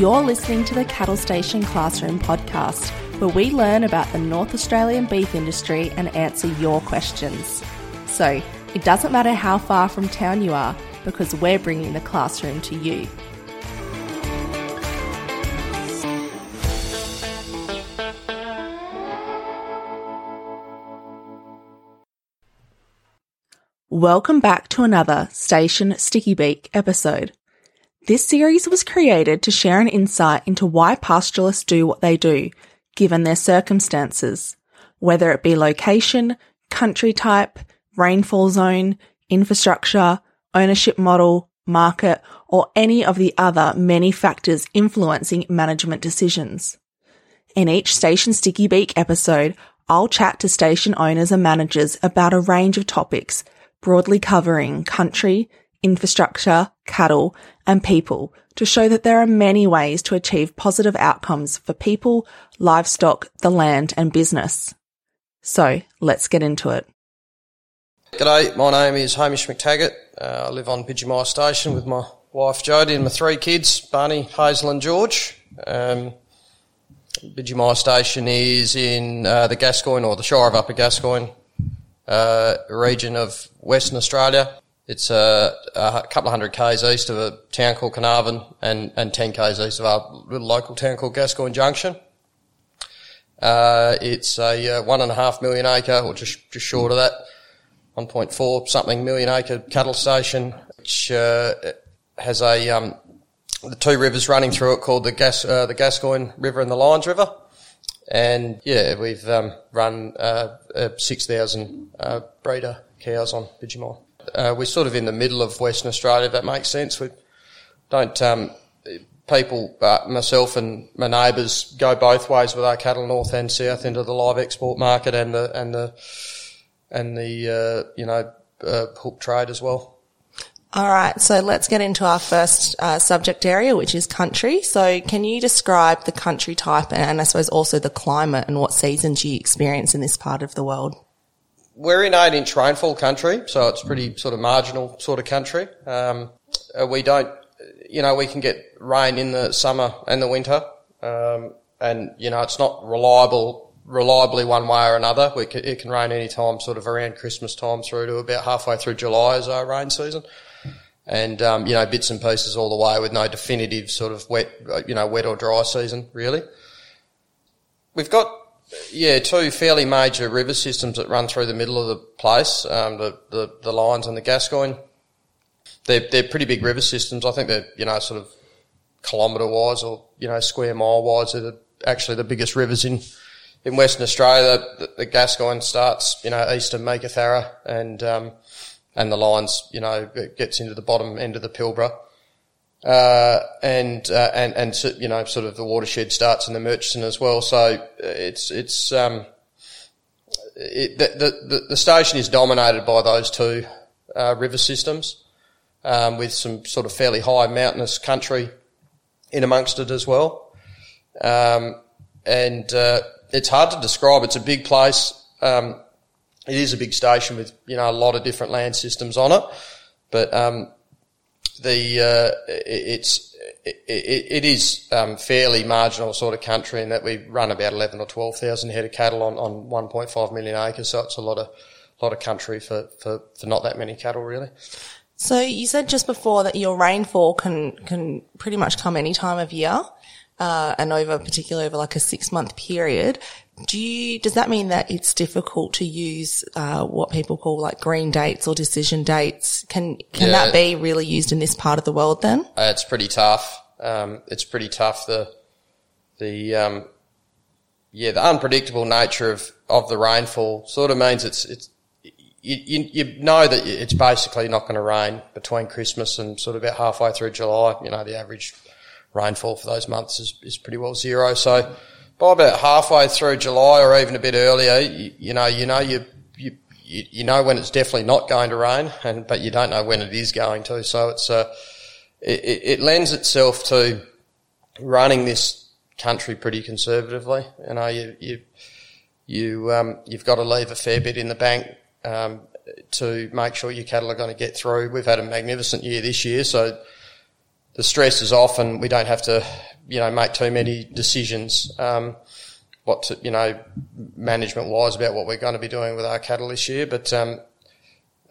You're listening to the Cattle Station Classroom podcast, where we learn about the North Australian beef industry and answer your questions. So, it doesn't matter how far from town you are, because we're bringing the classroom to you. Welcome back to another Station Sticky Beak episode. This series was created to share an insight into why pastoralists do what they do, given their circumstances, whether it be location, country type, rainfall zone, infrastructure, ownership model, market, or any of the other many factors influencing management decisions. In each Station Sticky Beak episode, I'll chat to station owners and managers about a range of topics, broadly covering country, infrastructure, cattle, and people to show that there are many ways to achieve positive outcomes for people, livestock, the land, and business. So let's get into it. G'day, my name is Hamish McTaggart. Uh, I live on Bidgemia Station with my wife Jodie and my three kids, Barney, Hazel and George. Um, Bidgemia Station is in uh, the Gascoyne or the Shire of Upper Gascoyne uh, region of Western Australia. It's a, a, couple of hundred k's east of a town called Carnarvon and, and 10 k's east of our little local town called Gascoyne Junction. Uh, it's a uh, one and a half million acre, or just, just short of that, 1.4 something million acre cattle station, which uh, has a um, the two rivers running through it called the Gas uh, the Gascoyne River and the Lyons River. And yeah, we've um, run uh, uh, 6,000 breeder cows on Bidgemia. Uh, we're sort of in the middle of Western Australia, if that makes sense. We don't, um, people, uh, myself and my neighbours go both ways with our cattle north and south into the live export market and the, and the, and the, uh, you know, uh, hook trade as well. All right, so let's get into our first uh, subject area, which is country. So, can you describe the country type and, and I suppose also the climate and what seasons you experience in this part of the world? We're in eight inch rainfall country, so it's pretty sort of marginal sort of country. Um, uh, we don't, you know, we can get rain in the summer and the winter, um, and you know, it's not reliable, reliably one way or another. Can, it can rain any time, sort of around Christmas time through to about halfway through July is our rain season. And, um, you know, bits and pieces all the way with no definitive sort of wet, you know, wet or dry season, really. We've got yeah, two fairly major river systems that run through the middle of the place, um, the, the, the Lyons and the Gascoyne. They're, they're pretty big river systems. I think they're, you know, sort of kilometre wise or, you know, square mile wise. They're actually the biggest rivers in, in Western Australia. The, the Gascoyne starts, you know, east of Meekatharra and, um, and the Lyons, you know, gets into the bottom end of the Pilbara. Uh, and, uh, and, and, you know, sort of the watershed starts in the Murchison as well. So uh, it's, it's, um, it, the, the, the station is dominated by those two, uh, river systems, um, with some sort of fairly high mountainous country in amongst it as well. Um, and, uh, it's hard to describe. It's a big place. Um, it is a big station with, you know, a lot of different land systems on it. But, um, the uh, it's it, it is um, fairly marginal sort of country in that we run about eleven or twelve thousand head of cattle on, on one point five million acres, so it's a lot of lot of country for, for, for not that many cattle really. So you said just before that your rainfall can can pretty much come any time of year. uh, and over, particularly over like a six month period, do you, does that mean that it's difficult to use, uh, what people call like green dates or decision dates? Can, can Yeah. that be really used in this part of the world then? Uh, it's pretty tough. Um, it's pretty tough. The the um, yeah, the unpredictable nature of, of the rainfall sort of means it's it's you, you, you know that it's basically not going to rain between Christmas and sort of about halfway through July. You know, the average rainfall for those months is, is pretty well zero. So by about halfway through July or even a bit earlier, you, you know, you know you, you you know when it's definitely not going to rain, and but you don't know when it is going to. So it's uh, it, it, it lends itself to running this country pretty conservatively. You know, you you you um, you've got to leave a fair bit in the bank um, to make sure your cattle are going to get through. We've had a magnificent year this year, so the stress is off, and we don't have to you know make too many decisions. Um, what to, you know, management wise about what we're going to be doing with our cattle this year, but um,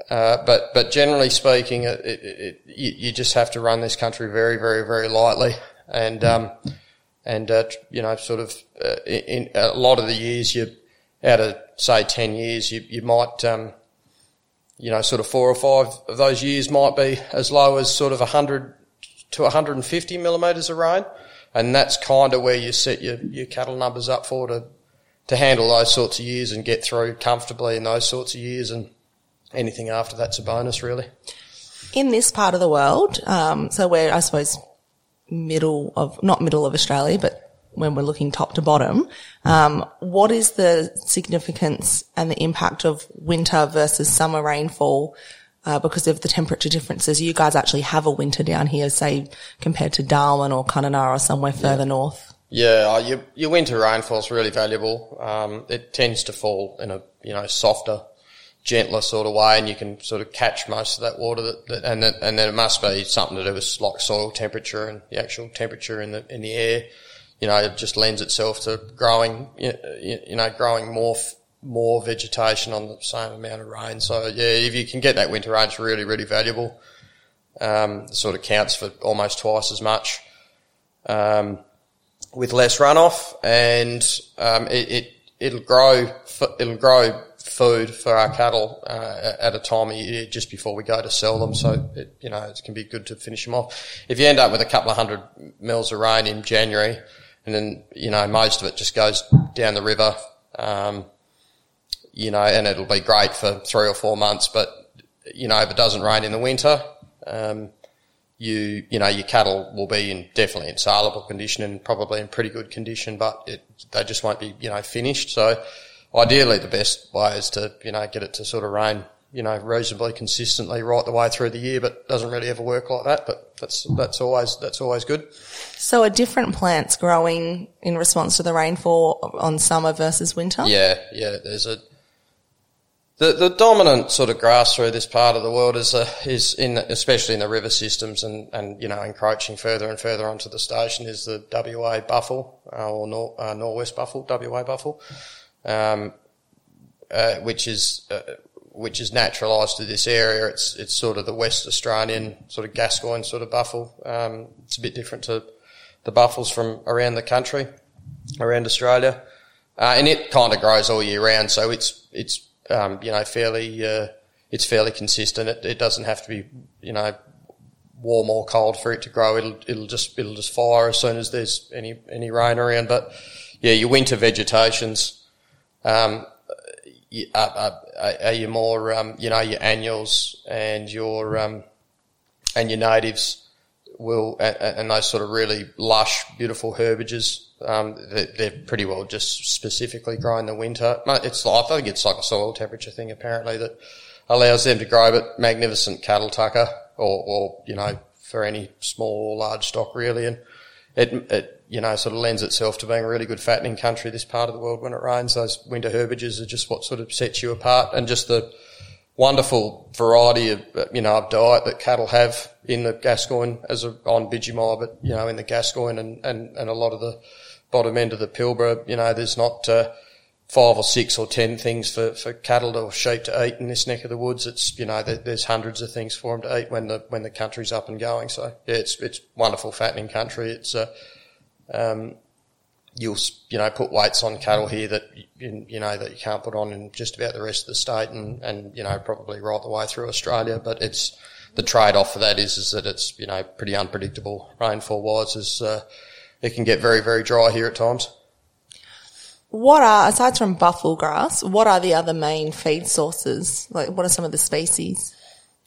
uh, but but generally speaking, it, it, it, you, you just have to run this country very, very, very lightly, and um, and uh, you know, sort of uh, in, a lot of the years, you out of say ten years, you you might um, you know, sort of four or five of those years might be as low as sort of hundred to 150 millimetres of rain, and that's kind of where you set your your cattle numbers up for to to handle those sorts of years and get through comfortably in those sorts of years and anything after that's a bonus, really. In this part of the world, um, so we're, I suppose, middle of, not middle of Australia, but when we're looking top to bottom, um, what is the significance and the impact of winter versus summer rainfall uh, because of the temperature differences? You guys actually have a winter down here, say, compared to Darwin or Kununurra or somewhere further north. Yeah, uh, your your winter rainfall is really valuable. Um, it tends to fall in a you know softer, gentler sort of way, and you can sort of catch most of that water. That, that and then, and then it must be something to do with like soil temperature and the actual temperature in the in the air. You know, it just lends itself to growing. You you know, growing more f- more vegetation on the same amount of rain. So yeah, if you can get that winter rain, it's really really valuable. Um, sort of counts for almost twice as much. Um, with less runoff, and um, it, it it'll grow it'll grow food for our cattle uh, at a time year just before we go to sell them. So it, you know it can be good to finish them off. If you end up with a couple of hundred mils of rain in January, and then you know most of it just goes down the river, um, you know, and it'll be great for three or four months. But you know if it doesn't rain in the winter. Um, you you know your cattle will be in definitely in saleable condition and probably in pretty good condition, but it, they just won't be you know finished. So ideally, the best way is to you know get it to sort of rain you know reasonably consistently right the way through the year, but it doesn't really ever work like that. But that's that's always that's always good. So are different plants growing in response to the rainfall on summer versus winter? Yeah, yeah. There's a the the dominant sort of grass through this part of the world is uh, is in especially in the river systems and and you know encroaching further and further onto the station is the WA buffel uh, or nor, uh, northwest buffel WA buffel, um, uh, which is. Uh, which is naturalised to this area. It's it's sort of the West Australian sort of Gascoyne sort of buffel. Um, it's a bit different to the buffels from around the country, around Australia, uh, and it kind of grows all year round. So it's it's um, you know fairly uh, it's fairly consistent. It, it doesn't have to be you know warm or cold for it to grow. It'll it'll just it'll just fire as soon as there's any any rain around. But yeah, your winter vegetations. Um, are, are your more, um, you know, your annuals and your, um, and your natives will, and, and those sort of really lush, beautiful herbages, um, they're, they're pretty well just specifically grow in the winter. It's, I think it's like a soil temperature thing apparently that allows them to grow, but magnificent cattle tucker or, or, you know, for any small or large stock really. And it, it, you know, sort of lends itself to being a really good fattening country, this part of the world when it rains. Those winter herbages are just what sort of sets you apart and just the wonderful variety of, you know, of diet that cattle have in the Gascoyne as a, on Bidgemia, but, you know, in the Gascoyne and, and, and a lot of the bottom end of the Pilbara, you know, there's not, uh, five or six or ten things for, for cattle or sheep to eat in this neck of the woods. It's, you know, there, there's hundreds of things for them to eat when the, when the country's up and going. So yeah, it's, it's wonderful fattening country. It's, uh, um, you'll you know put weights on cattle here that you, you, know that you can't put on in just about the rest of the state, and and you know probably right the way through Australia. But it's the trade off for that is is that it's you know pretty unpredictable rainfall wise. Is uh, it can get very very dry here at times. What are aside from buffalo grass? What are the other main feed sources? Like what are some of the species?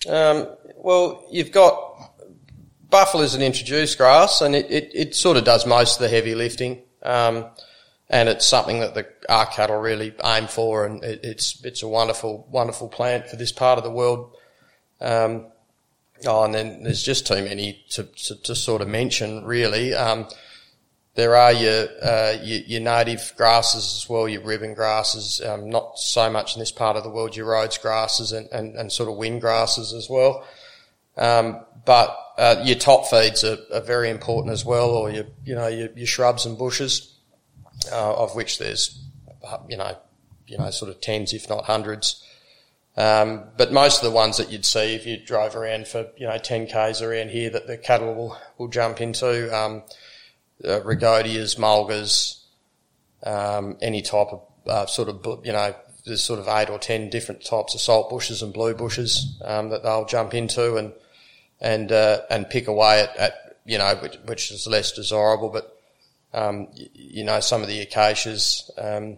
Um, well, you've got buffalo is an introduced grass, and it, it, it, sort of does most of the heavy lifting. Um, and it's something that the our cattle really aim for, and it, it's it's a wonderful wonderful plant for this part of the world. Um, oh, and then there's just too many to to, to sort of mention really. Um, there are your, uh, your, your native grasses as well, your ribbon grasses. Um, not so much in this part of the world. Your Rhodes grasses and, and, and sort of wind grasses as well. Um, but uh, your top feeds are, are, very important as well, or your you know your, your shrubs and bushes, uh, of which there's you know you know sort of tens if not hundreds. Um, but most of the ones that you'd see if you drove around for you know 10 k's around here that the cattle will, will jump into, um, uh, rhagodias, mulgas, um, any type of uh, sort of you know there's sort of eight or ten different types of salt bushes and blue bushes um, that they'll jump into and and uh, and pick away at, at you know which, which, is less desirable, but um, you, know some of the acacias um,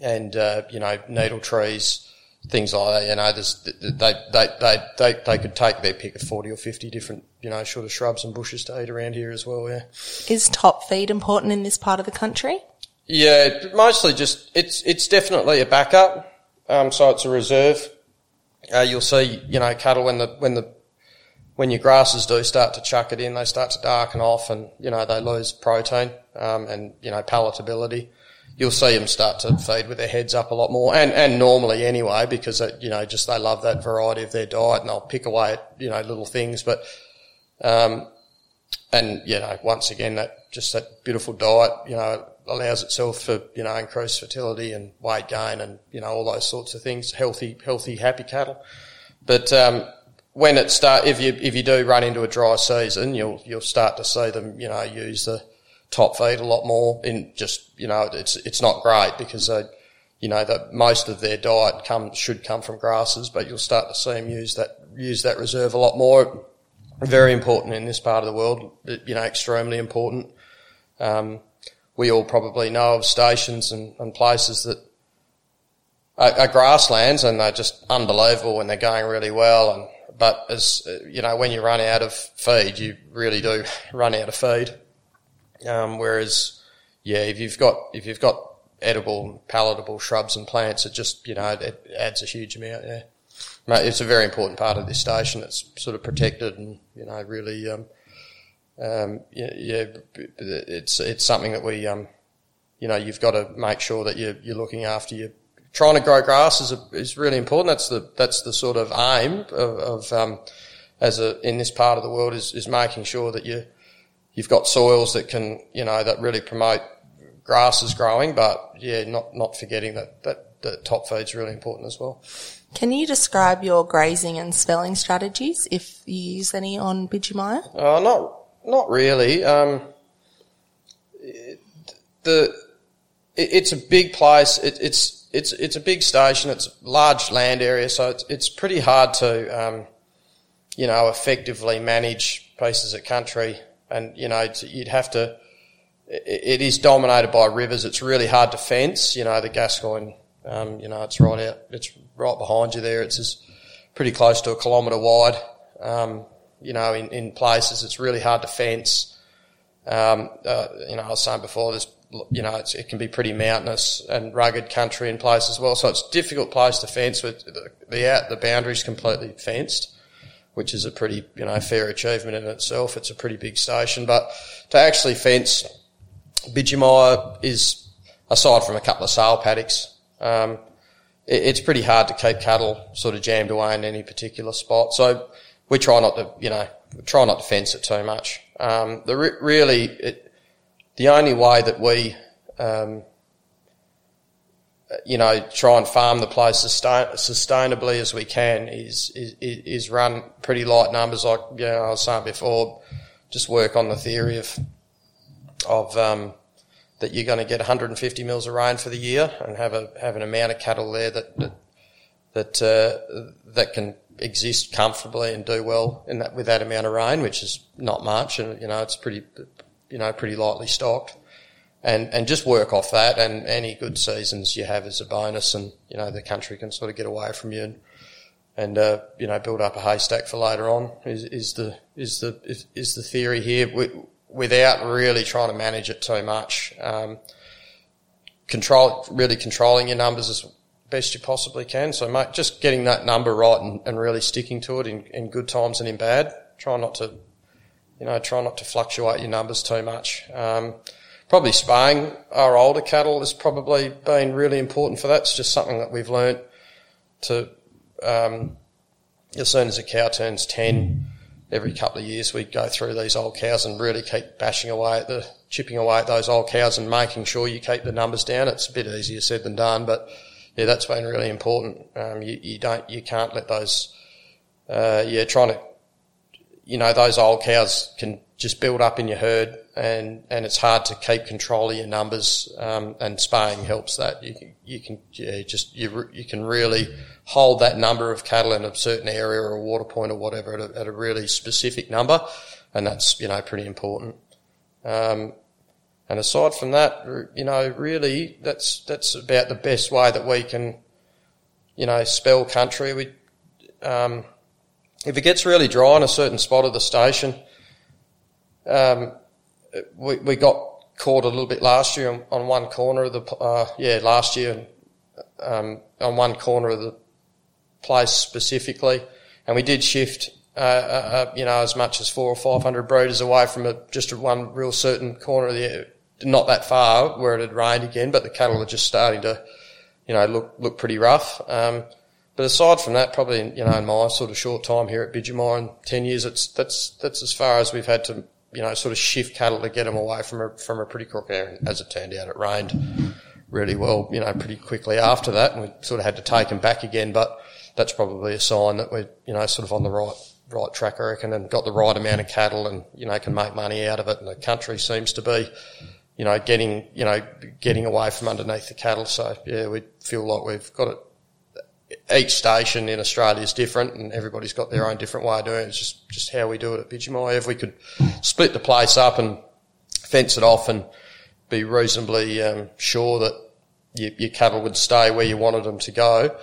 and uh, you know needle trees, things like that. You know, they, they they they they could take their pick of forty or fifty different you know sort of shrubs and bushes to eat around here as well. Yeah, is top feed important in this part of the country? Yeah, mostly just it's it's definitely a backup. Um, so it's a reserve. Uh, you'll see, you know, cattle when the when the when your grasses do start to chuck it in, they start to darken off, and you know they lose protein um, and you know palatability. You'll see them start to feed with their heads up a lot more, and and normally anyway, because it, you know just they love that variety of their diet, and they'll pick away at you know little things, but um, and you know once again that just that beautiful diet, you know allows itself for you know increased fertility and weight gain and you know all those sorts of things. Healthy, healthy, happy cattle. But um, when it start, if you if you do run into a dry season, you'll you'll start to see them you know use the top feed a lot more. In just you know it's it's not great because they you know that most of their diet comes should come from grasses, but you'll start to see them use that use that reserve a lot more. Very important in this part of the world. You know, extremely important. Um, we all probably know of stations and, and places that are, are, grasslands and they're just unbelievable and they're going really well. And but as you know, when you run out of feed, you really do run out of feed. Um, whereas, yeah, if you've got if you've got edible, palatable shrubs and plants, it just you know it adds a huge amount. Yeah, it's a very important part of this station. It's sort of protected and you know really um, um, yeah, yeah, it's it's something that we, um, you know, you've got to make sure that you're you're looking after your trying to grow grass is a, is really important. That's the that's the sort of aim of, of um, as a in this part of the world is is making sure that you you've got soils that can you know that really promote grasses growing, but yeah, not not forgetting that that, that top feed's really important as well. Can you describe your grazing and spelling strategies if you use any on Bidgemia? Uh, not not really. Um, the it, it's a big place. It, it's it's it's a big station. It's large land area, so it's it's pretty hard to um, you know effectively manage pieces of country. And you know you'd have to. It, it is dominated by rivers. It's really hard to fence. You know the Gascoyne. Um, you know it's right out. It's right behind you there. It's just pretty close to a kilometre wide. Um, you know, in, in places it's really hard to fence. Um, uh, you know, I was saying before, there's, you know, it can be pretty mountainous and rugged country in places as well. So it's a difficult place to fence with the, the out, the boundaries completely fenced, which is a pretty, you know, fair achievement in itself. It's a pretty big station, but to actually fence Bidgemia is, aside from a couple of sale paddocks, um, it, it's pretty hard to keep cattle sort of jammed away in any particular spot. So we try not to, you know, try not to fence it too much. Um, the re- really, it, the only way that we, um, you know, try and farm the place sustain, sustainably as we can is, is, is run pretty light numbers like, you know, I was saying before, just work on the theory of, of um, that you're going to get 150 mils of rain for the year and have a have an amount of cattle there that that that, uh, that can exist comfortably and do well in that with that amount of rain, which is not much, and you know it's pretty you know pretty lightly stocked. And, and just work off that and any good seasons you have as a bonus and, you know, the country can sort of get away from you and, and uh, you know build up a haystack for later on is, is the is the is, is the theory here without really trying to manage it too much. Um, control really controlling your numbers as best you possibly can. So mate, just getting that number right and, and really sticking to it in, in good times and in bad. Try not to you know try not to fluctuate your numbers too much. Um, probably spaying our older cattle has probably been really important for that. It's just something that we've learnt to um, as soon as a cow turns 10, every couple of years we go through these old cows and really keep bashing away at the, chipping away at those old cows and making sure you keep the numbers down. It's a bit easier said than done, but yeah, that's been really important. Um, you, you don't, you can't let those, uh, yeah, trying to, you know, those old cows can just build up in your herd and, and it's hard to keep control of your numbers. Um, and spaying helps that. You can, you can, yeah, just, you, you can really hold that number of cattle in a certain area or a water point or whatever at a, at a really specific number. And that's, you know, pretty important. Um, and aside from that, you know, really that's, that's about the best way that we can, you know, spell country. We, um, if it gets really dry in a certain spot of the station, um, we, we got caught a little bit last year on, on one corner of the, uh, yeah, last year, um, on one corner of the place specifically. And we did shift, uh, uh, uh you know, as much as four or 500 breeders away from a, just one real certain corner of the, not that far where it had rained again, but the cattle are just starting to, you know, look, look pretty rough. Um, but aside from that, probably, you know, in my sort of short time here at in 10 years, it's, that's, that's as far as we've had to you know, sort of shift cattle to get them away from a, from a pretty crook area. As it turned out, it rained really well, you know, pretty quickly after that, and we sort of had to take them back again. But that's probably a sign that we're, you know, sort of on the right right track, I reckon, and got the right amount of cattle, and you know, can make money out of it. And the country seems to be, you know, getting, you know, getting away from underneath the cattle. So yeah, we feel like we've got it each station in Australia is different and everybody's got their own different way of doing it. It's just, just how we do it at Bidgemia. If we could split the place up and fence it off and be reasonably um, sure that your, your cattle would stay where you wanted them to go,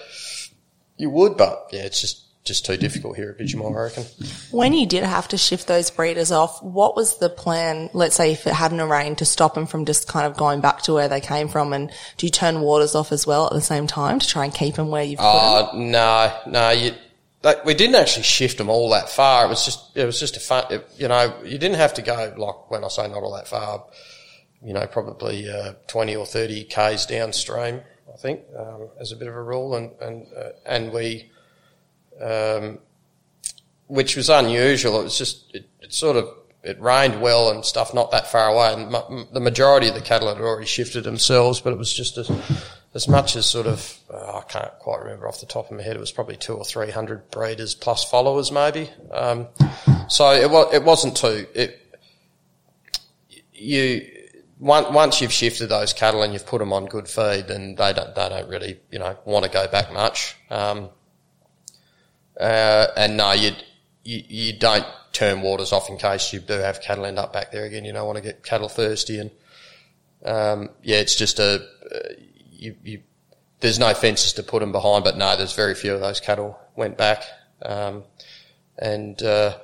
you would, but yeah, it's just just too difficult here at Bidgemia, I reckon. When you did have to shift those breeders off, what was the plan, let's say if it hadn't rained, to stop them from just kind of going back to where they came from? And do you turn waters off as well at the same time to try and keep them where you've put uh, them? No, no, you, like, we didn't actually shift them all that far. It was just, it was just a fun, it, you know, you didn't have to go, like, when I say not all that far, you know, probably, uh, 20 or 30 Ks downstream, I think, um, as a bit of a rule. And, and, uh, and we, um, which was unusual. It was just it, it, sort of it rained well and stuff not that far away, and ma- the majority of the cattle had already shifted themselves. But it was just as as much as sort of uh, I can't quite remember off the top of my head. It was probably two or three hundred breeders plus followers, maybe. Um, so it was it wasn't too it you once you've shifted those cattle and you've put them on good feed, then they don't they don't really you know want to go back much. Um, uh, and no, you, you don't turn waters off in case you do have cattle end up back there again. You don't want to get cattle thirsty, and um, yeah, it's just a uh, you, you, There's no fences to put them behind, but no, there's very few of those cattle went back, um, and uh,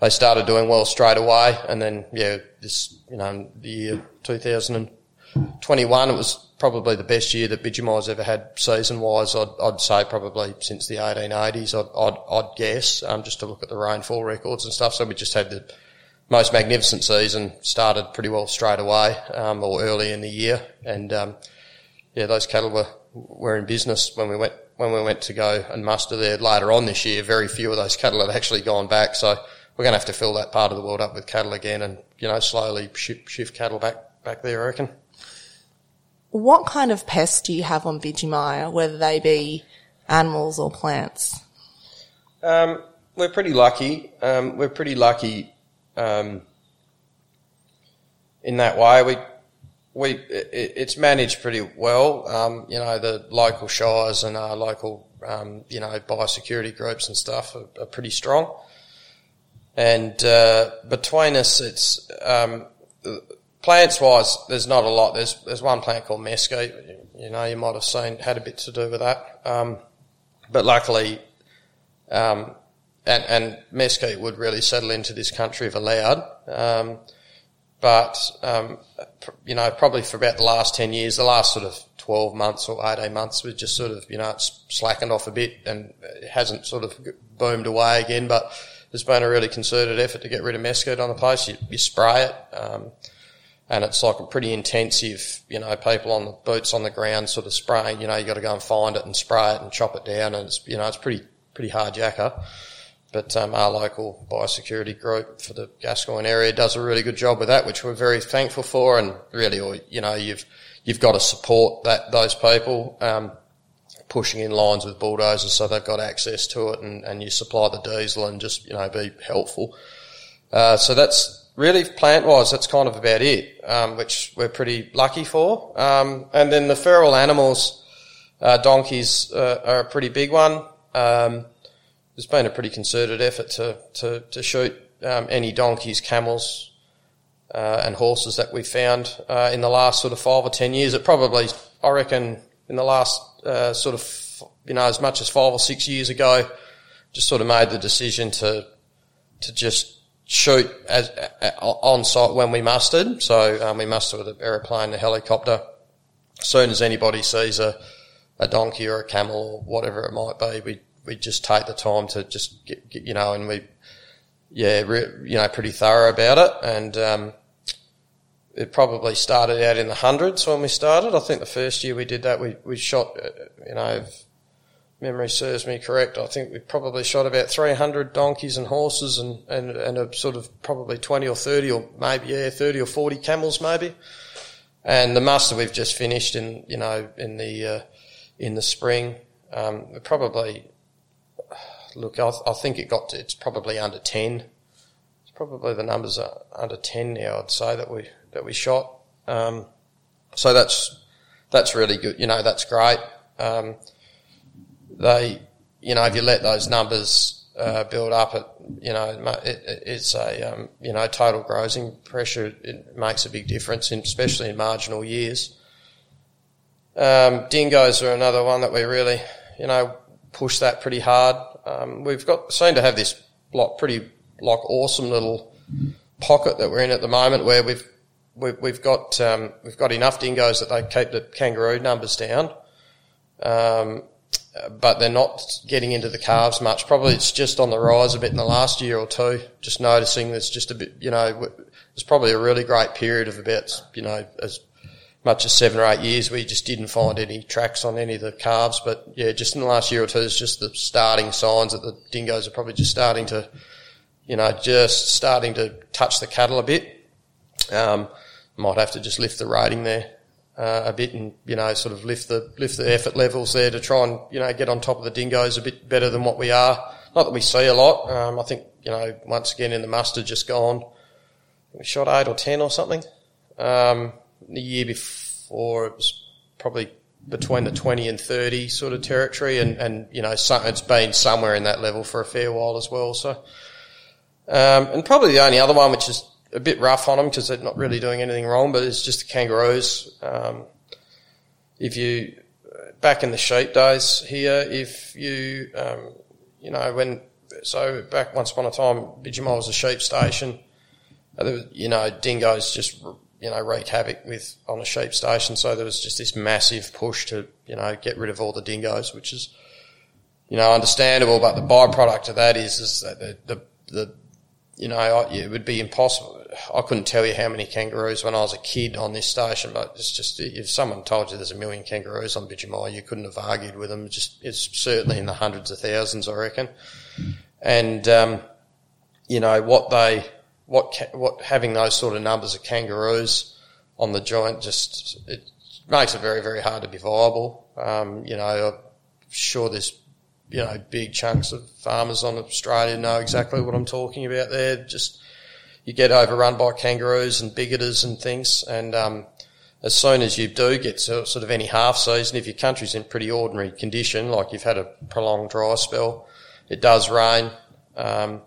they started doing well straight away. And then yeah, this you know the year 2021, it was probably the best year that Bidgemia's ever had season wise. I'd, I'd, say probably since the 1880s. I'd, I'd, I'd guess um, just to look at the rainfall records and stuff. So we just had the most magnificent season. Started pretty well straight away um, or early in the year, and um, yeah, those cattle were were in business when we went when we went to go and muster there later on this year. Very few of those cattle had actually gone back, so we're going to have to fill that part of the world up with cattle again, and you know slowly shift, shift cattle back back there. I reckon. What kind of pests do you have on Bidgemia, whether they be animals or plants? Um, we're pretty lucky. Um, we're pretty lucky. Um, in that way. We we it, it's managed pretty well. Um, you know, the local shires and our local um, you know biosecurity groups and stuff are, are pretty strong. And uh, between us, it's um, plants wise, there's not a lot. There's there's one plant called mesquite. You know, you might have seen had a bit to do with that. Um, but luckily, um, and, and mesquite would really settle into this country if allowed. Um, but um, you know, probably for about the last ten years, the last sort of twelve months or eighteen months, we've just sort of you know it's slackened off a bit and it hasn't sort of boomed away again. But there's been a really concerted effort to get rid of mesquite on the place. You, you spray it. And it's like a pretty intensive, you know, people on the boots on the ground sort of spraying, you know, you got to go and find it and spray it and chop it down and it's, you know, it's pretty, pretty hard yakka. But um, our local biosecurity group for the Gascoyne area does a really good job with that, which we're very thankful for. And really, you know, you've you've got to support that those people um, pushing in lines with bulldozers so they've got access to it, and, and you supply the diesel and just you know be helpful. Uh, so that's really plant wise, that's kind of about it, um, which we're pretty lucky for. Um, and then the feral animals, uh, donkeys uh, are a pretty big one. Um, there's been a pretty concerted effort to to, to shoot um, any donkeys, camels, uh, and horses that we've found uh, in the last sort of five or ten years. It probably, I reckon, in the last uh, sort of you know as much as five or six years ago, just sort of made the decision to to just shoot as uh, on site when we mustered. So um, we mustered with an aeroplane, a helicopter. As soon as anybody sees a a donkey or a camel or whatever it might be, we we just take the time to just get, get you know, and we, yeah, re, you know, pretty thorough about it. And, um, it probably started out in the hundreds when we started. I think the first year we did that, we, we shot, uh, you know, memory serves me correct, I think we probably shot about 300 donkeys and horses and, and, and a sort of probably 20 or 30 or maybe, yeah, 30 or 40 camels maybe. And the muster we've just finished in, you know, in the, uh, in the spring, um, probably look, I, I, think it got to, it's probably under 10. It's probably the numbers are under 10 now, I'd say, that we, that we shot. Um, so that's, that's really good. You know, that's great. Um, they, you know, if you let those numbers, uh, build up, it, you know, it, it, it's a, um, you know, total grazing pressure. It makes a big difference, in, especially in marginal years. Um, dingoes are another one that we really, you know, push that pretty hard. Um, we've got seem to have this block pretty like awesome little pocket that we're in at the moment where we've we've, we've got um, we've got enough dingoes that they keep the kangaroo numbers down, um, but they're not getting into the calves much. Probably it's just on the rise a bit in the last year or two. Just noticing there's just a bit, you know, there's probably a really great period of about you know as much as seven or eight years, we just didn't find any tracks on any of the calves. But yeah, just in the last year or two, it's just the starting signs that the dingoes are probably just starting to, you know, just starting to touch the cattle a bit. Um, might have to just lift the rating there uh, a bit and you know sort of lift the lift the effort levels there to try and you know get on top of the dingoes a bit better than what we are. Not that we see a lot. Um, I think you know once again in the muster just gone, we shot eight or ten or something. Um, the year before it was probably between the 20 and 30 sort of territory and, and you know, it's been somewhere in that level for a fair while as well. So, um, and probably the only other one which is a bit rough on them because they're not really doing anything wrong, but it's just the kangaroos. Um, if you, back in the sheep days here, if you, um, you know, when, so back once upon a time, Bidgemia was a sheep station. Uh, you know, dingoes just you know, wreak havoc with on a sheep station. So there was just this massive push to, you know, get rid of all the dingoes, which is, you know, understandable. But the byproduct of that is, is that the, the, the you know, I, it would be impossible. I couldn't tell you how many kangaroos when I was a kid on this station, but it's just, if someone told you there's a million kangaroos on Bidgemia, you couldn't have argued with them. It's just, it's certainly in the hundreds of thousands, I reckon. And, um, you know, what they, what what having those sort of numbers of kangaroos on the joint just it makes it very very hard to be viable. Um, you know, I'm sure there's you know big chunks of farmers on Australia know exactly what I'm talking about there. Just you get overrun by kangaroos and bigotters and things. And um, as soon as you do get sort of any half season, if your country's in pretty ordinary condition, like you've had a prolonged dry spell, it does rain. Um,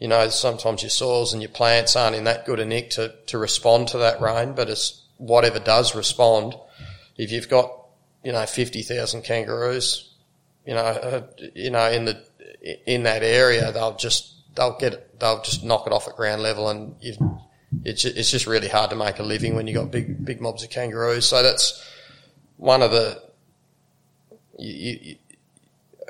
you know, sometimes your soils and your plants aren't in that good a nick to, to respond to that rain, but it's whatever does respond. If you've got, you know, 50,000 kangaroos, you know, uh, you know, in the, in that area, they'll just, they'll get, they'll just knock it off at ground level and you, it's, it's just really hard to make a living when you've got big, big mobs of kangaroos. So that's one of the, you, you,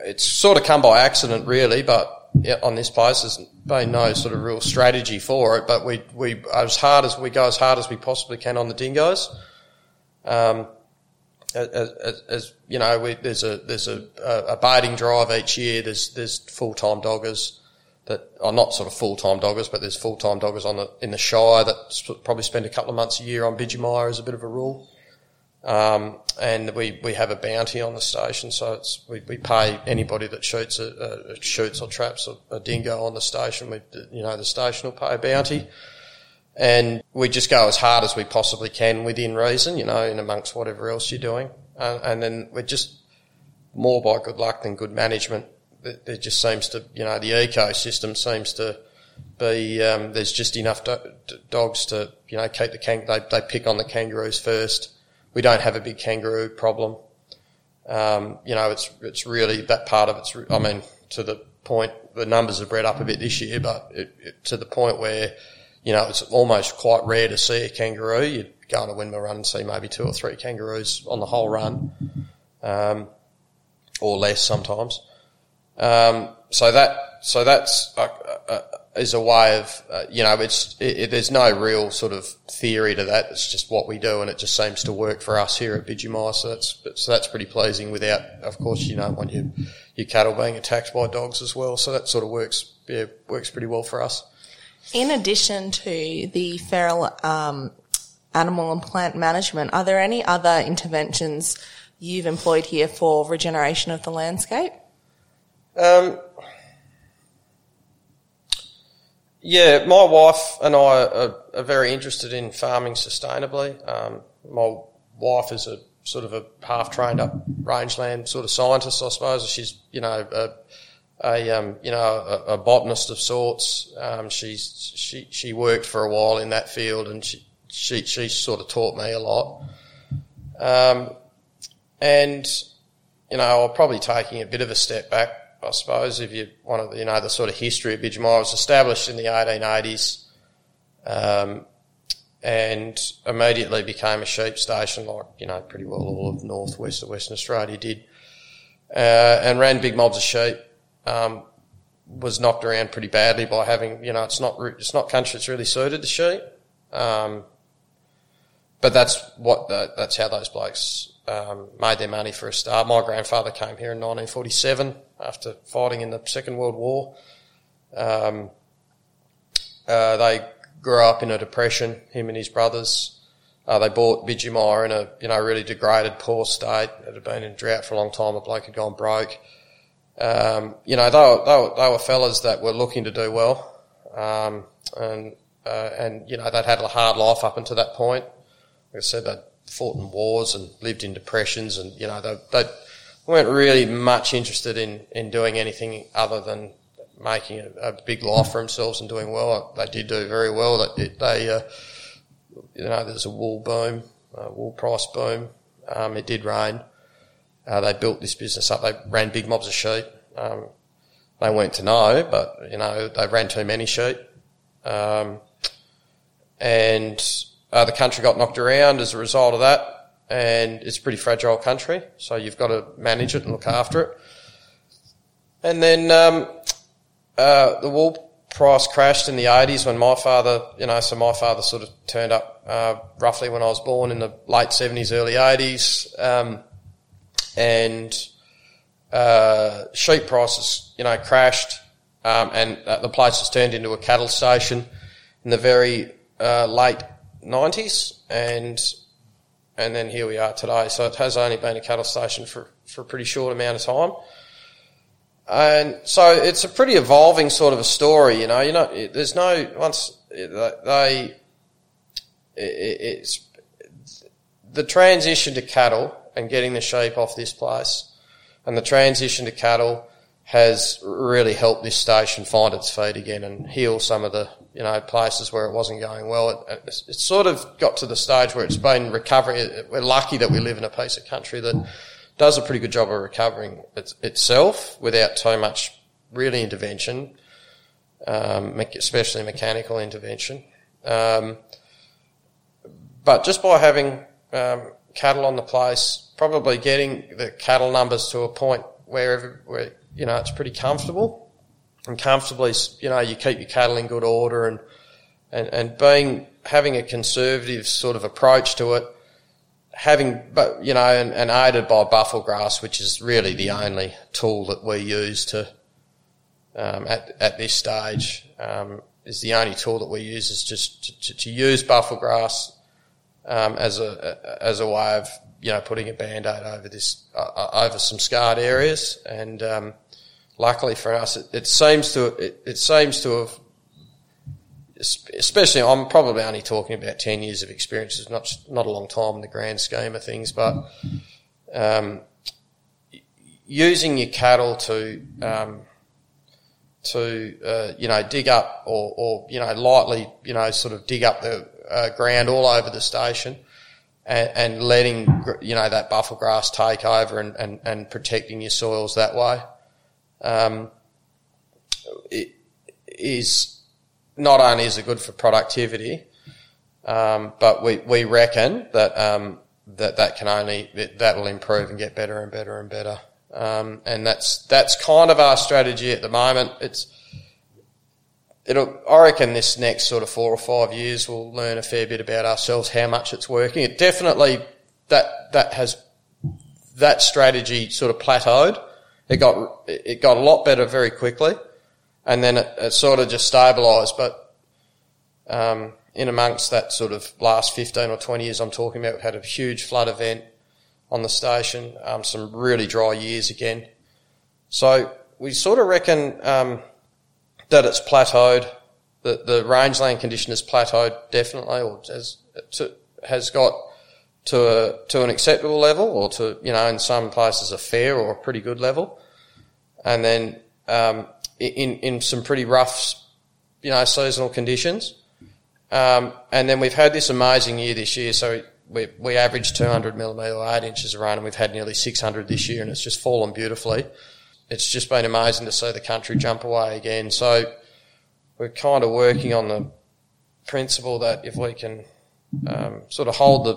it's sort of come by accident really, but on this place. There's been no sort of real strategy for it, but we, we, as hard as we go as hard as we possibly can on the dingoes. Um, as, as, as, you know, we, there's a, there's a, a baiting drive each year. There's, there's full-time doggers that are not sort of full-time doggers, but there's full-time doggers on the, in the Shire that probably spend a couple of months a year on Bidgemia as a bit of a rule. Um, and we, we have a bounty on the station, so it's, we, we pay anybody that shoots a, a shoots or traps a, a, dingo on the station. We, you know, the station will pay a bounty, and we just go as hard as we possibly can within reason, you know, in amongst whatever else you're doing, uh, and then we're just more by good luck than good management. It, just seems to, you know, the ecosystem seems to be um, there's just enough do- dogs to, you know, keep the kang- they they pick on the kangaroos first we don't have a big kangaroo problem. Um, you know, it's it's really that part of it's. I mean, to the point the numbers have bred up a bit this year, but it, it, to the point where you know it's almost quite rare to see a kangaroo. You'd go on a windmill run and see maybe two or three kangaroos on the whole run, um, or less sometimes. Um, so that so that's a, a, is a way of, uh, you know, it's, it, it, there's no real sort of theory to that. It's just what we do and it just seems to work for us here at Bidgemia. So that's, so that's pretty pleasing without, of course, you don't want your, your cattle being attacked by dogs as well. So that sort of works, yeah, works pretty well for us. In addition to the feral, um, animal and plant management, are there any other interventions you've employed here for regeneration of the landscape? Um, Yeah, my wife and I are, are very interested in farming sustainably. Um, my wife is a sort of a half trained up rangeland sort of scientist, I suppose. She's, you know, a, a um, you know, a, a, botanist of sorts. Um, she's, she, she worked for a while in that field and she, she, she sort of taught me a lot. Um, and, you know, I'm probably taking a bit of a step back I suppose, if you want to, you know, the sort of history of Bidgemia was established in the 1880s, um, and immediately became a sheep station, like you know, pretty well all of northwest of Western Australia did, uh, and ran big mobs of sheep. Um, was knocked around pretty badly by having, you know, it's not it's not country that's really suited to sheep. Um, but that's what the, that's how those blokes um, made their money for a start. My grandfather came here in 1947 after fighting in the Second World War. Um, uh, they grew up in a depression, him and his brothers. Uh, they bought Bidgemia in a, you know, really degraded, poor state. It had been in drought for a long time. The bloke had gone broke. Um, you know, they were, they were, they were fellas that were looking to do well. Um, and, uh, and, you know, they'd had a hard life up until that point. Like I said, they'd fought in wars and lived in depressions and, you know, they, they'd, weren't really much interested in, in doing anything other than making a, a big life for themselves and doing well. They did do very well. They, they uh, you know, there's a wool boom, a wool price boom. Um, it did rain. Uh, they built this business up. They ran big mobs of sheep. Um, they weren't to know, but you know, they ran too many sheep. Um, and uh, the country got knocked around as a result of that and it's a pretty fragile country, so you've got to manage it and look after it. And then um, uh, the wool price crashed in the 80s when my father, you know, so my father sort of turned up uh, roughly when I was born in the late 70s, early 80s, um, and uh, sheep prices, you know, crashed, um, and uh, the place was turned into a cattle station in the very uh, late 90s, and and then here we are today. So it has only been a cattle station for, for a pretty short amount of time. And so it's a pretty evolving sort of a story, you know, you know, there's no, once, they, it's the transition to cattle and getting the sheep off this place and the transition to cattle has really helped this station find its feet again and heal some of the you know places where it wasn't going well. It, it's, it's sort of got to the stage where it's been recovering. We're lucky that we live in a piece of country that does a pretty good job of recovering it, itself without too much really intervention, um, especially mechanical intervention. Um, but just by having um, cattle on the place, probably getting the cattle numbers to a point where, every, where you know it's pretty comfortable and comfortably, you know, you keep your cattle in good order and and, and being having a conservative sort of approach to it, having but you know, and, and aided by buffel grass, which is really the only tool that we use to um, at at this stage. Um, is the only tool that we use is just to, to, to use buffel grass um, as a as a way of you know putting a band aid over this uh, over some scarred areas, and um, luckily for us, it, it seems to it, it, seems to have. Especially, I'm probably only talking about ten years of experience. It's not not a long time in the grand scheme of things, but um, using your cattle to um, to uh, you know dig up or, or you know lightly you know sort of dig up the uh, ground all over the station and, and, letting you know that buffel grass take over and, and, and protecting your soils that way um, it is not only is it good for productivity, um, but we, we reckon that um, that that can only that will improve and get better and better and better. Um, and that's that's kind of our strategy at the moment. It's it'll, I reckon this next sort of four or five years we'll learn a fair bit about ourselves, how much it's working. It definitely, that, that has, that strategy sort of plateaued. It got, it got a lot better very quickly and then it, it sort of just stabilised. But, um, in amongst that sort of last 15 or 20 years I'm talking about, had a huge flood event on the station, um, some really dry years again. So we sort of reckon, um, that it's plateaued, that the rangeland condition has plateaued definitely, or has, to, has got to a, to an acceptable level, or to you know in some places a fair or a pretty good level, and then um, in in some pretty rough, you know, seasonal conditions, um, and then we've had this amazing year this year. So we we averaged 200 millimetre or eight inches of rain, and we've had nearly 600 this year, and it's just fallen beautifully it's just been amazing to see the country jump away again. So we're kind of working on the principle that if we can um, sort of hold the,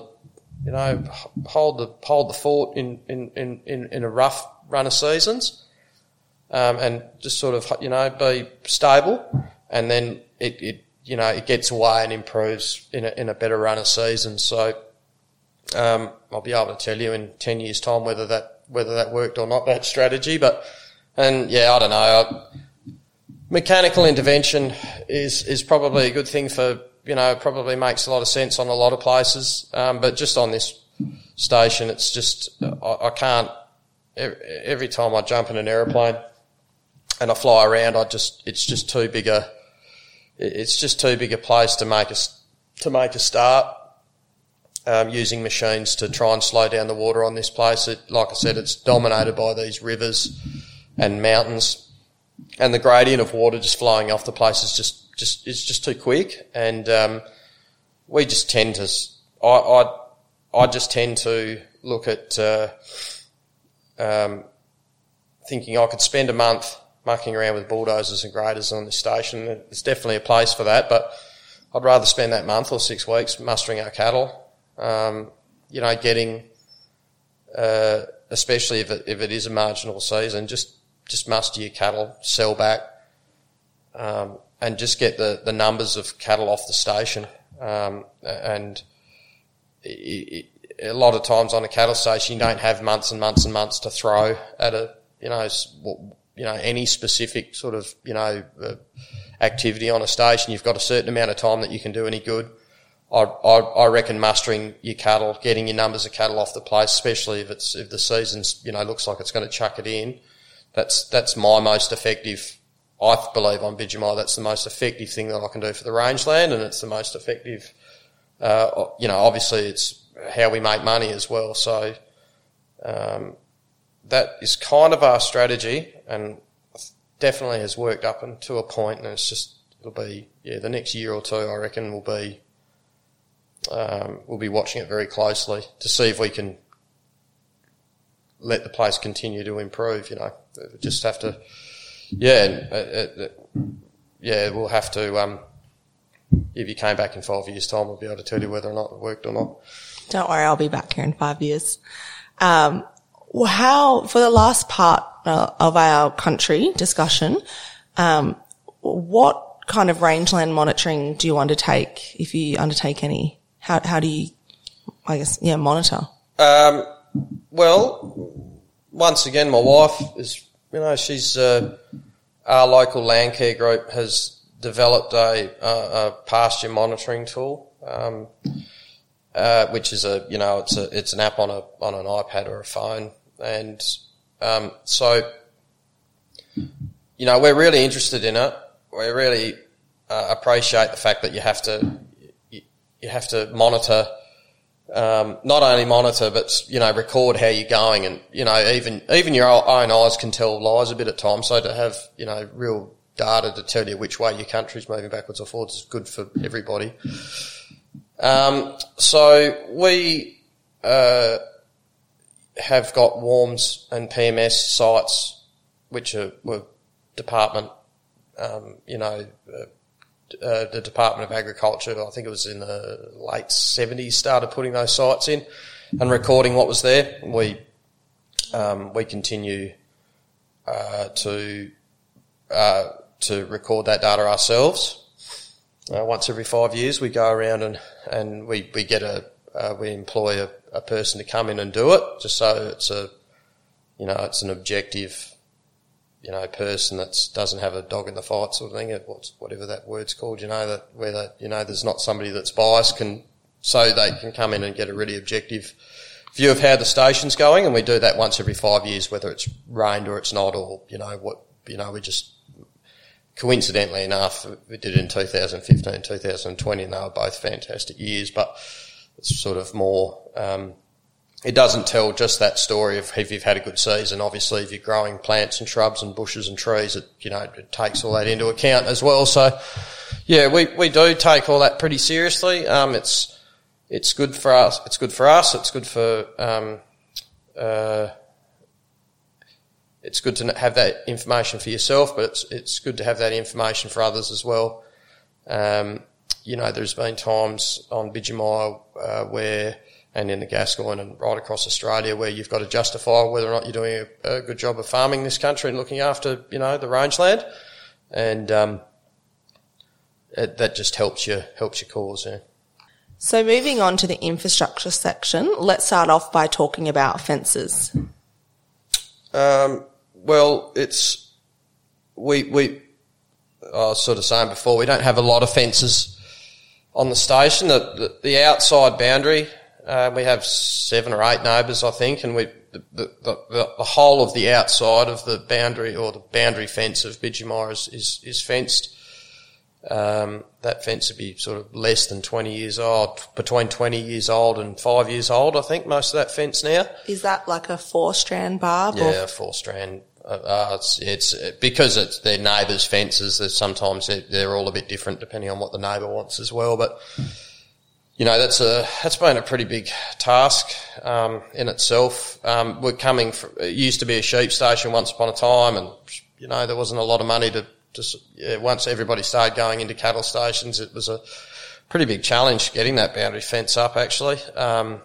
you know, hold the hold the fort in in, in, in a rough run of seasons, um, and just sort of you know be stable, and then it, it you know it gets away and improves in a, in a better run of seasons. So um, I'll be able to tell you in ten years' time whether that whether that worked or not that strategy, but and yeah, I don't know. Mechanical intervention is is probably a good thing for you know probably makes a lot of sense on a lot of places, um, but just on this station, it's just I, I can't. Every time I jump in an aeroplane and I fly around, I just it's just too big a it's just too big a place to make a to make a start. Um, using machines to try and slow down the water on this place. It, like I said, it's dominated by these rivers and mountains, and the gradient of water just flowing off the place is just just is just too quick, and um, we just tend to. I, I I just tend to look at uh, um, thinking I could spend a month mucking around with bulldozers and graders on this station. There's definitely a place for that, but I'd rather spend that month or six weeks mustering our cattle. Um, you know, getting, uh, especially if it, if it is a marginal season, just just muster your cattle, sell back, um, and just get the, the numbers of cattle off the station. Um, and it, it, a lot of times on a cattle station, you don't have months and months and months to throw at a, you know, you know, any specific sort of, you know, uh, activity on a station. You've got a certain amount of time that you can do any good. I, I, I, reckon mustering your cattle, getting your numbers of cattle off the place, especially if it's if the season's you know looks like it's going to chuck it in, that's that's my most effective I believe on Bidgemia that's the most effective thing that I can do for the rangeland, and it's the most effective. Uh, you know, obviously it's how we make money as well. So um, that is kind of our strategy, and definitely has worked up and to a point, and it's just it'll be yeah the next year or two I reckon will be um, we'll be watching it very closely to see if we can let the place continue to improve. You know, we just have to yeah uh, uh, yeah we'll have to. Um, if you came back in five years' time, we'll be able to tell you whether or not it worked or not. Don't worry, I'll be back here in five years. Um, how for the last part uh, of our country discussion, um, what kind of rangeland monitoring do you undertake if you undertake any? How how do you, I guess, yeah, monitor? Um, well, once again, my wife is, you know, she's uh, our local land care group has developed a, a, a pasture monitoring tool. Um, uh, which is a you know it's a it's an app on a on an iPad or a phone, and um, so you know we're really interested in it. We really uh, appreciate the fact that you have to you, you have to monitor. Um, not only monitor, but you know, record how you're going, and you know, even even your own eyes can tell lies a bit at times. So to have you know real data to tell you which way your country's moving backwards or forwards is good for everybody. Um, so we uh, have got WARMS and PMS sites, which are were department, um, you know, uh, uh, the Department of Agriculture. I think it was in the late seventies started putting those sites in and recording what was there. We um, we continue uh, to uh, to record that data ourselves. Uh, once every five years, we go around and, and we, we get a, uh, we employ a, a person to come in and do it, just so it's a, you know, it's an objective, you know, person that doesn't have a dog in the fight sort of thing, whatever that word's called, you know, that where that, you know, there's not somebody that's biased can, so they can come in and get a really objective view of how the station's going, and we do that once every five years, whether it's rained or it's not, or, you know, what, you know, we just coincidentally enough, we did it in 2015, 2020, and they were both fantastic years, but it's sort of more, um, it doesn't tell just that story of if you've had a good season. Obviously, if you're growing plants and shrubs and bushes and trees, it, you know, it takes all that into account as well. So, yeah, we, we do take all that pretty seriously. Um, it's, it's good for us. It's good for us. It's good for, um, uh, it's good to have that information for yourself, but it's it's good to have that information for others as well. Um, you know, there's been times on Bidgemia uh, where, and in the Gascoyne and right across Australia, where you've got to justify whether or not you're doing a, a good job of farming this country and looking after, you know, the rangeland, and um, it, that just helps you helps your cause. Yeah. So moving on to the infrastructure section, let's start off by talking about fences. Um, well, it's we we I was sort of saying before we don't have a lot of fences on the station. The the, the outside boundary uh, we have seven or eight neighbours, I think, and we the, the, the, the, whole of the outside of the boundary or the boundary fence of Bidgemia is, is, is fenced. Um, that fence would be sort of less than 20 years old, between 20 years old and five years old, I think, most of that fence now. Is that like a four strand barb? Yeah, four strand uh, it's, it's because it's their neighbours' fences. There's sometimes they're, they're, all a bit different depending on what the neighbour wants as well. But you know that's a that's been a pretty big task um, in itself. Um, we're coming. From, it used to be a sheep station once upon a time, and you know there wasn't a lot of money to. to yeah, once everybody started going into cattle stations, it was a pretty big challenge getting that boundary fence up actually, um,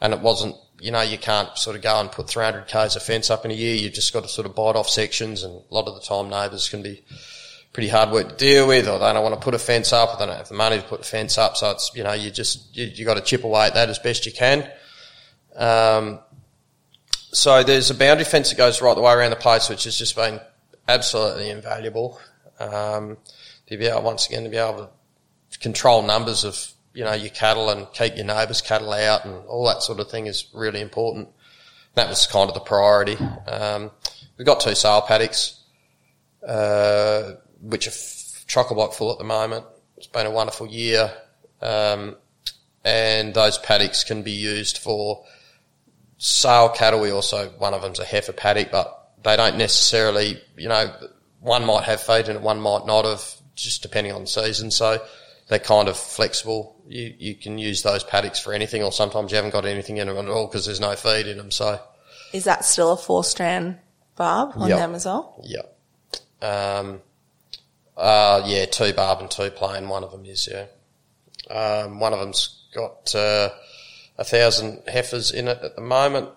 and it wasn't you know, you can't sort of go and put 300 k's of fence up in a year. You've just got to sort of bite off sections, and a lot of the time neighbours can be pretty hard work to deal with, or they don't want to put a fence up, or they don't have the money to put a fence up. So it's you know, you just you, you got to chip away at that as best you can. Um, so there's a boundary fence that goes right the way around the place, which has just been absolutely invaluable. Um, to be able once again to be able to control numbers of you know, your cattle and keep your neighbours' cattle out and all that sort of thing is really important. That was kind of the priority. Um, we've got two sale paddocks. uh, which are f- chock a block full at the moment. It's been a wonderful year. Um, and those paddocks can be used for sale cattle. We also, one of them's a heifer paddock, but they don't necessarily, you know, one might have feed in it, one might not have, just depending on the season. So they're kind of flexible. You, you can use those paddocks for anything, or sometimes you haven't got anything in them at all because there's no feed in them. So, Is that still a four strand barb on Yep. them as well? yeah. Um, uh, yeah, two barb and two plain. One of them is, yeah. Um, one of them's got uh, a thousand heifers in it at the moment,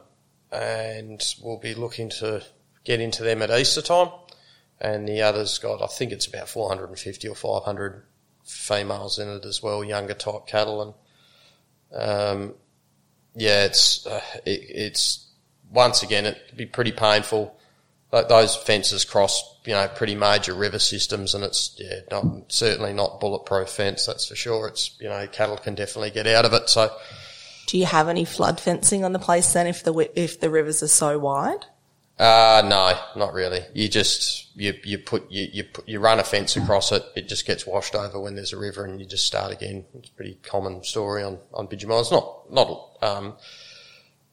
and we'll be looking to get into them at Easter time. And the other's got, I think it's about 450 or 500 females in it as well, younger type cattle. And um, yeah, it's uh, it, it's once again it'd be pretty painful. Like those fences cross, you know, pretty major river systems, and it's yeah, not certainly not bulletproof fence. That's for sure. It's you know, cattle can definitely get out of it. So Do you have any flood fencing on the place then if the if the rivers are so wide? Uh, no, not really. You just, you, you put, you, you put, you run a fence across it. It just gets washed over when there's a river and you just start again. It's a pretty common story on, on Bidgemia. It's not, not, um,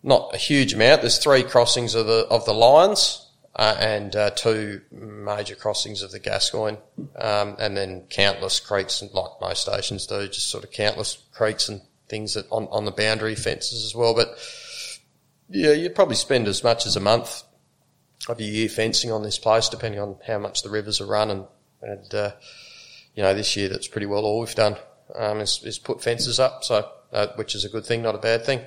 not a huge amount. There's three crossings of the, of the Lyons, uh, and, uh, two major crossings of the Gascoyne, um, and then countless creeks and like most stations do, just sort of countless creeks and things that on, on the boundary fences as well. But yeah, you'd probably spend as much as a month of your year fencing on this place, depending on how much the rivers are run. And, and uh, you know, this year that's pretty well all we've done um, is, is put fences up, so uh, which is a good thing, not a bad thing.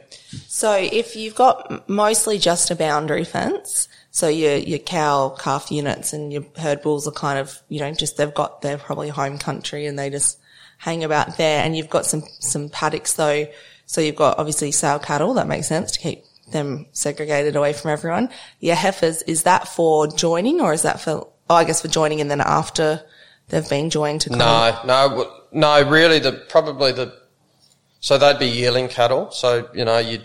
So if you've got mostly just a boundary fence, so your your cow calf units and your herd bulls are kind of you know just they've got their probably home country and they just hang about there, and you've got some some paddocks though, so you've got obviously sale cattle that makes sense to keep them segregated away from everyone. Your heifers is that for joining or is that for oh I guess for joining and then after they've been joined to No, no, no. Really, the probably the so they'd be yearling cattle. So you know, you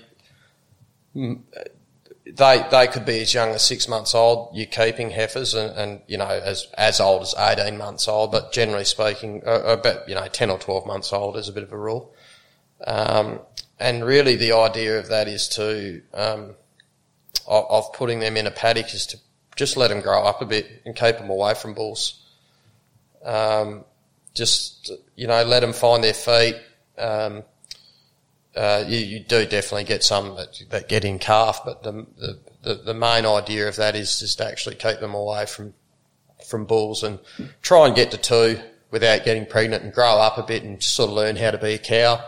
they they could be as young as six months old. You're keeping heifers, and, and you know as as old as eighteen months old. But generally speaking, uh, about you know ten or twelve months old is a bit of a rule. Um, and really, the idea of that is to um, of, of putting them in a paddock is to just let them grow up a bit and keep them away from bulls. Um, just you know, let them find their feet. Um, uh, you, you do definitely get some that, that get in calf, but the, the, the, main idea of that is just to actually keep them away from from bulls and try and get to two without getting pregnant and grow up a bit and sort of learn how to be a cow.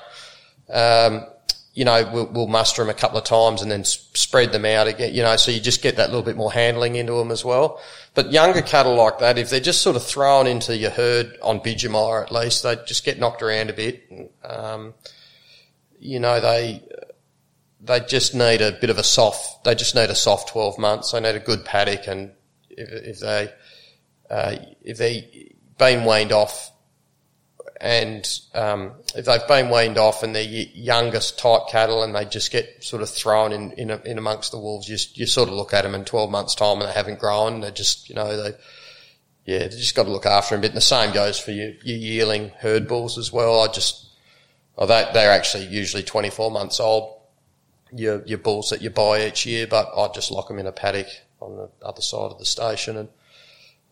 Um, you know, we'll, we'll muster them a couple of times and then spread them out again, you know, so you just get that little bit more handling into them as well. But younger cattle like that, if they're just sort of thrown into your herd on Bidgemia at least, they just get knocked around a bit. Um, you know, they, they just need a bit of a soft, they just need a soft 12 months. They need a good paddock and if, if they, uh, if they been weaned off and um, if they've been weaned off and they're youngest type cattle and they just get sort of thrown in in, in amongst the wolves, you, you sort of look at them in 12 months time and they haven't grown. They're just, you know, they, yeah, they just got to look after them. And the same goes for your, your yearling herd bulls as well. I just, oh, they, they're actually usually 24 months old, your, your bulls that you buy each year, but I just lock them in a paddock on the other side of the station and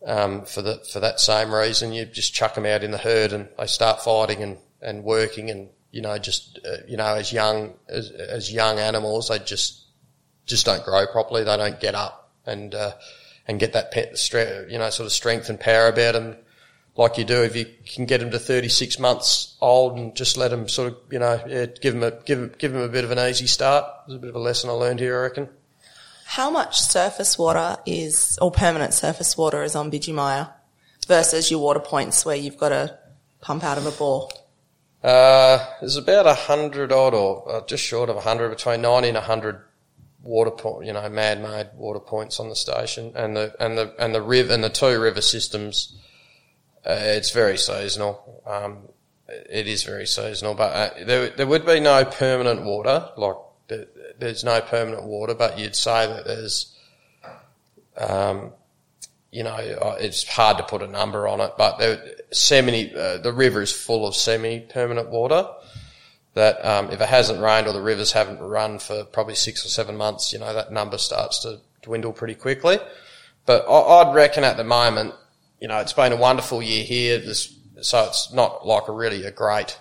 um, for the for that same reason. You just chuck them out in the herd and they start fighting and, and working and you know just uh, you know as young as as young animals they just just don't grow properly. They don't get up and uh, and get that pet you know sort of strength and power about them like you do if you can get them to 36 months old and just let them sort of you know yeah, give them a give 'em- give them a bit of an easy start. There's a bit of a lesson I learned here, I reckon. How much surface water is, or permanent surface water is on Bidgemia versus your water points where you've got to pump out of a bore? Uh, there's about a hundred odd, or uh, just short of a hundred, between ninety and a hundred water point, you know, man-made water points on the station, and the and the and the river and the two river systems. Uh, it's very seasonal. Um, it is very seasonal, but uh, there there would be no permanent water. Like there, there's no permanent water, but you'd say that there's, um, you know, uh, it's hard to put a number on it, but there, semi, uh, the river is full of semi-permanent water that, um, if it hasn't rained or the rivers haven't run for probably six or seven months, you know, that number starts to dwindle pretty quickly. But I, would reckon at the moment, you know, it's been a wonderful year here. This, so it's not like a really a great,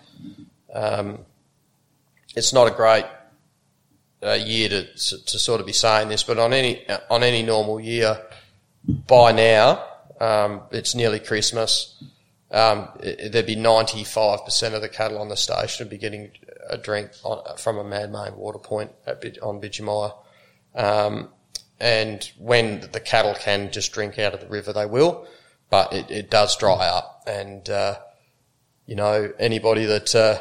um, it's not a great uh, year to, to sort of be saying this, but on any on any normal year, by now um, it's nearly Christmas. Um, it, there'd be ninety five percent of the cattle on the station would be getting a drink on, from a man-made water point at, on Bidgemia. Um, and when the cattle can just drink out of the river, they will. But it, it does dry up, and uh, you know anybody that, uh,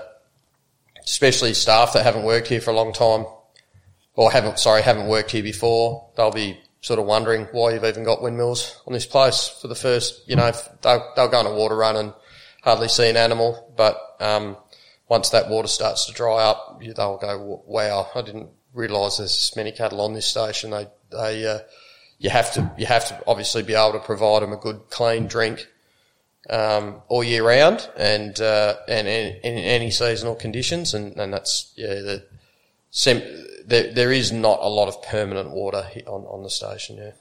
especially staff that haven't worked here for a long time, or haven't, sorry, haven't worked here before, they'll be sort of wondering why you've even got windmills on this place for the first, you know, they'll, they'll go on a water run and hardly see an animal, but, um, once that water starts to dry up, they'll go, wow, I didn't realise there's this many cattle on this station. They, they, uh, you have to, you have to obviously be able to provide them a good clean drink, um, all year round and, uh, and in, in, any seasonal conditions. And, and that's, yeah, the, there, there is not a lot of permanent water on, on the station, yeah.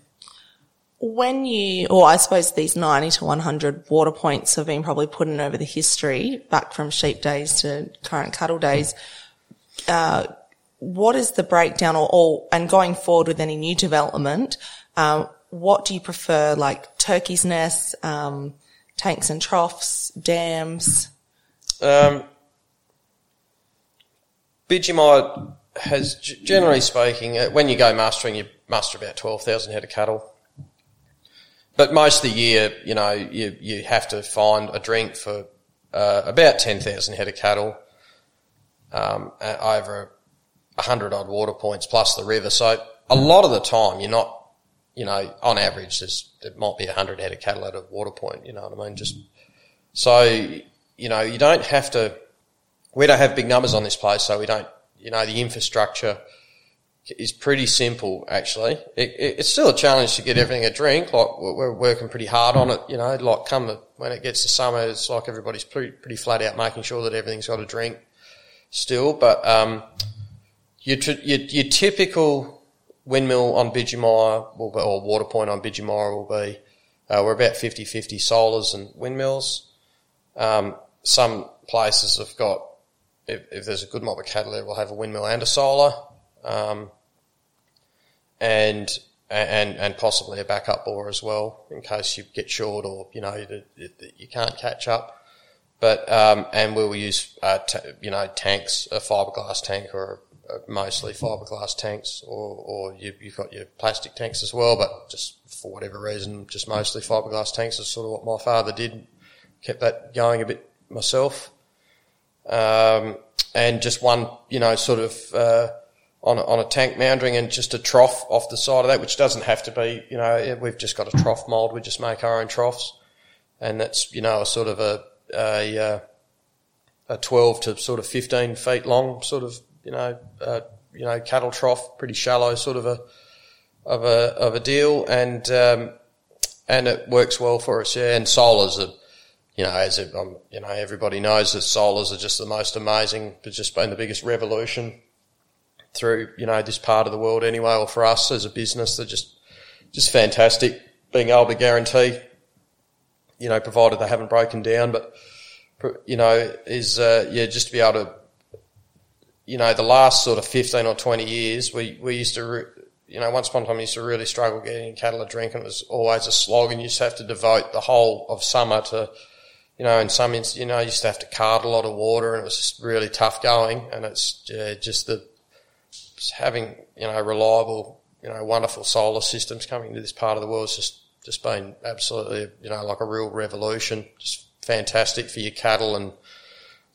When you, or I suppose these 90 to 100 water points have been probably put in over the history, back from sheep days to current cattle days. Uh, what is the breakdown or, or, and going forward with any new development, um, what do you prefer, like turkeys nests, um, tanks and troughs, dams? Um, Bidgemia has, generally speaking, uh, when you go mastering, you muster about 12,000 head of cattle. But most of the year, you know, you, you have to find a drink for uh, about 10,000 head of cattle um, over 100 odd water points plus the river. So a lot of the time, you're not, you know, on average, there's, there might be 100 head of cattle at a water point, you know what I mean? Just, so, you know, you don't have to, we don't have big numbers on this place, so we don't you know, the infrastructure is pretty simple, actually. It, it, it's still a challenge to get everything a drink. Like, we're working pretty hard on it, you know, like come when it gets to summer, it's like everybody's pretty, pretty flat out making sure that everything's got a drink still. But, um, your, your, your typical windmill on Bidgemia will be, or water point on Bidgemia will be, uh, we're about 50-50 solars and windmills. Um, some places have got if, if there's a good mob of cattle there, we'll have a windmill and a solar, um, and and and possibly a backup bore as well in case you get short or you know that you can't catch up. But um, and we will use uh, t- you know tanks, a fiberglass tank or mostly fiberglass tanks, or or you, have got your plastic tanks as well. But just for whatever reason, just mostly fiberglass tanks is sort of what my father did. Kept that going a bit myself um, and just one, you know, sort of uh, on a, on a tank moundering and just a trough off the side of that, which doesn't have to be, you know, we've just got a trough mould. We just make our own troughs, and that's you know a sort of a a, uh, a twelve to sort of fifteen feet long, sort of you know uh, you know cattle trough, pretty shallow sort of a of a of a deal, and um, and it works well for us. Yeah, and solars are you know, as it, um, you know, everybody knows that solars are just the most amazing. It's just been the biggest revolution through, you know, this part of the world anyway, or for us as a business. They're just, just fantastic being able to guarantee, you know, provided they haven't broken down, but, you know, is, uh, yeah, just to be able to, you know, the last sort of 15 or 20 years, we, we used to, re- you know, once upon a time, we used to really struggle getting cattle a drink and it was always a slog and you used to have to devote the whole of summer to, you know, in some instances, you know, I used to have to cart a lot of water and it was just really tough going. And it's just the just having, you know, reliable, you know, wonderful solar systems coming into this part of the world has just, just been absolutely, you know, like a real revolution. Just fantastic for your cattle and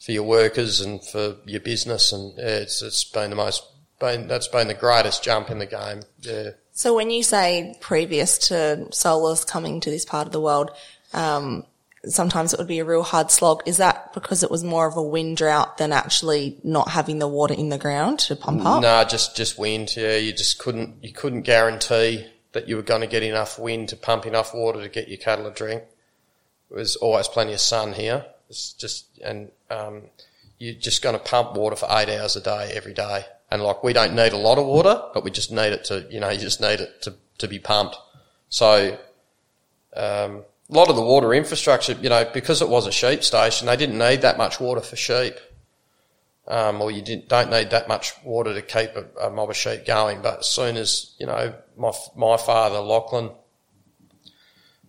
for your workers and for your business. And yeah, it's, it's been the most, been, that's been the greatest jump in the game. Yeah. So when you say previous to solars coming to this part of the world, um, sometimes it would be a real hard slog. Is that because it was more of a wind drought than actually not having the water in the ground to pump up? No, just just wind. Yeah, you just couldn't you couldn't guarantee that you were going to get enough wind to pump enough water to get your cattle a drink. There was always plenty of sun here. It's just, and, um, you're just going to pump water for eight hours a day every day. And like, we don't need a lot of water, but we just need it to, you know, you just need it to, to be pumped. So, um, a lot of the water infrastructure, you know, because it was a sheep station, they didn't need that much water for sheep. Um, or you don't need that much water to keep a, a, mob of sheep going. But as soon as, you know, my, my father, Lachlan,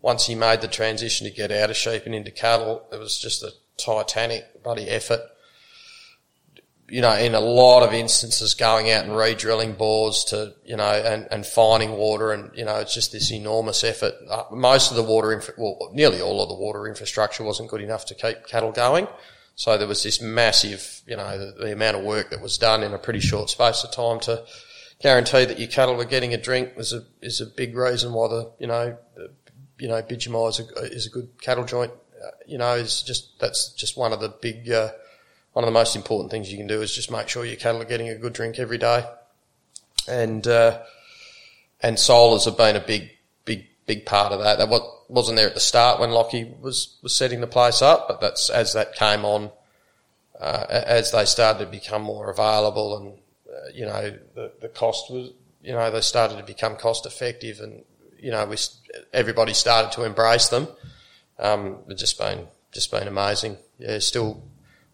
once he made the transition to get out of sheep and into cattle, it was just a titanic bloody effort you know, in a lot of instances going out and re-drilling bores to, you know, and, and finding water and, you know, it's just this enormous effort. Uh, most of the water, infra- well, nearly all of the water infrastructure wasn't good enough to keep cattle going. So there was this massive, you know, the, the amount of work that was done in a pretty short space of time to guarantee that your cattle were getting a drink is a, is a big reason why the, you know, the, you know, Bidgemia is a, is a good cattle joint. Uh, you know, is just, that's just one of the big, uh, one of the most important things you can do is just make sure your cattle are getting a good drink every day. And, uh, and solars have been a big, big, big part of that. That wasn't there at the start when Lockie was, was setting the place up, but that's as that came on, uh, as they started to become more available and, uh, you know, the, the cost was, you know, they started to become cost effective and, you know, we, everybody started to embrace them. Um, it's just been, just been amazing. Yeah, still,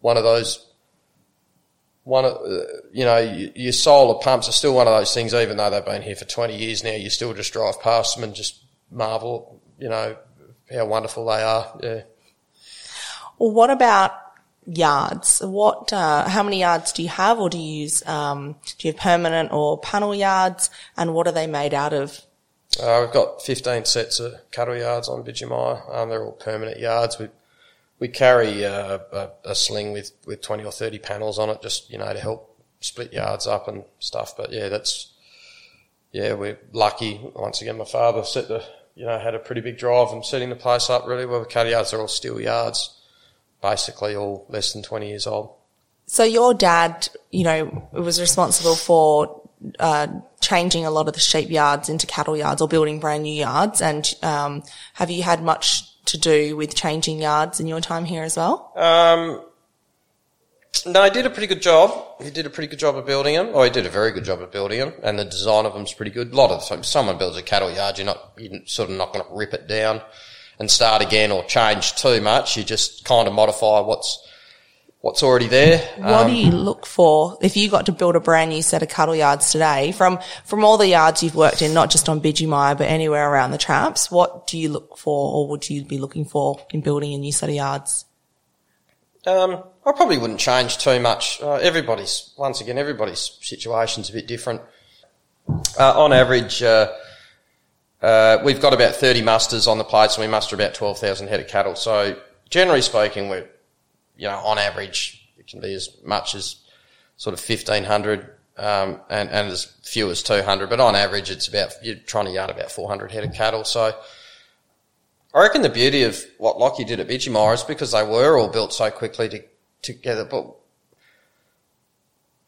one of those one of uh, you know your solar pumps are still one of those things even though they've been here for 20 years now you still just drive past them and just marvel you know how wonderful they are. Yeah. Well what about yards? What uh, how many yards do you have or do you use um, do you have permanent or panel yards? And what are they made out of uh, we've got 15 sets of cattle yards on Bidgemia. Um, they're all permanent yards. We we carry uh, a, a, sling with, with 20 or 30 panels on it, just, you know, to help split yards up and stuff. But yeah, that's, yeah, we're lucky. Once again, my father set the, you know, had a pretty big drive and setting the place up really well. The cattle yards are all steel yards, basically all less than 20 years old. So your dad, you know, was responsible for uh, changing a lot of the sheep yards into cattle yards or building brand new yards. And um, have you had much to do with changing yards in your time here as well? Um, no, he did a pretty good job. He did a pretty good job of building them. Oh, he did a very good job of building them, and the design of them's pretty good. A lot of the time, someone builds a cattle yard, you're not, you're sort of not going to rip it down and start again or change too much. You just kind of modify what's what's already there. What um, do you look for if you got to build a brand new set of cattle yards today from, from all the yards you've worked in, not just on Bidgemia, but anywhere around the traps? What do you look for or would you be looking for in building a new set of yards? Um, I probably wouldn't change too much. Uh, everybody's, once again, everybody's situation's a bit different. Uh, on average, uh, uh we've got about 30 musters on the plates and we muster about 12,000 head of cattle. So generally speaking, we're you know, on average, it can be as much as sort of 1500, um, and, and as few as 200, but on average, it's about, you're trying to yard about 400 head of cattle. So I reckon the beauty of what Lockie did at Bidgemia is because they were all built so quickly to, together, but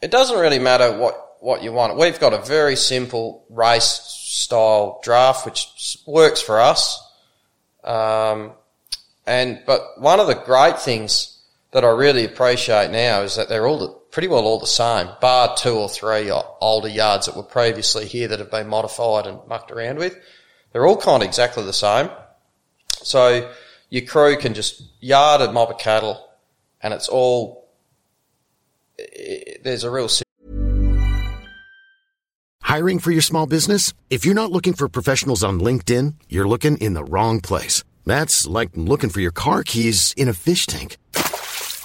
it doesn't really matter what, what you want. We've got a very simple race style draft, which works for us. Um, and, but one of the great things that I really appreciate now is that they're all the, pretty well all the same, bar two or three older yards that were previously here that have been modified and mucked around with. They're all kind of exactly the same. So your crew can just yard a mob of cattle and it's all, eh, there's a real Hiring for your small business? If you're not looking for professionals on LinkedIn, you're looking in the wrong place. That's like looking for your car keys in a fish tank.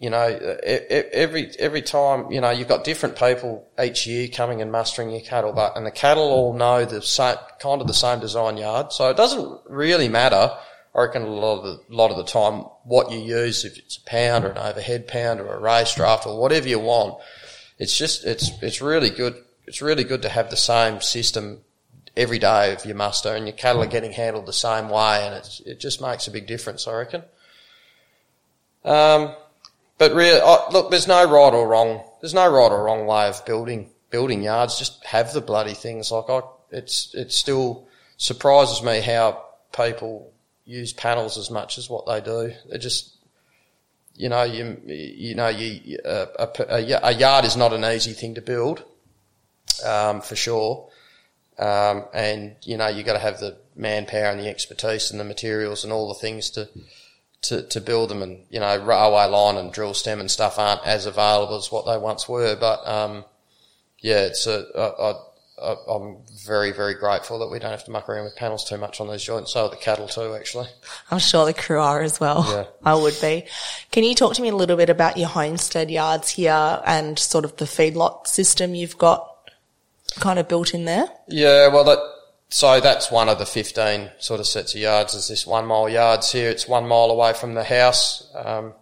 you know, every every time, you know, you've got different people each year coming and mustering your cattle, but and the cattle all know the same kind of the same design yard, so it doesn't really matter I reckon a lot of the, lot of the time, what you use, if it's a pound or an overhead pound or a race draft or whatever you want, it's just, it's, it's really good. It's really good to have the same system every day of your muster and your cattle are getting handled the same way and it's, it just makes a big difference, I reckon. Um, but really, look, there's no right or wrong. There's no right or wrong way of building building yards. Just have the bloody things. Like I, it's it still surprises me how people use panels as much as what they do. They're just, you know, you you know, you a, a, a yard is not an easy thing to build, um, for sure. Um, and you know, you got to have the manpower and the expertise and the materials and all the things to to, to build them. And, you know, railway line and drill stem and stuff aren't as available as what they once were. But, um, yeah, it's a, I, I, I'm very, very grateful that we don't have to muck around with panels too much on those joints. So are the cattle too, actually. I'm sure the crew are as well. Yeah. I would be. Can you talk to me a little bit about your homestead yards here and sort of the feedlot system you've got kind of built in there? Yeah, well, that, so that's one of the 15 sort of sets of yards is this one mile yards here. It's one mile away from the house. Um,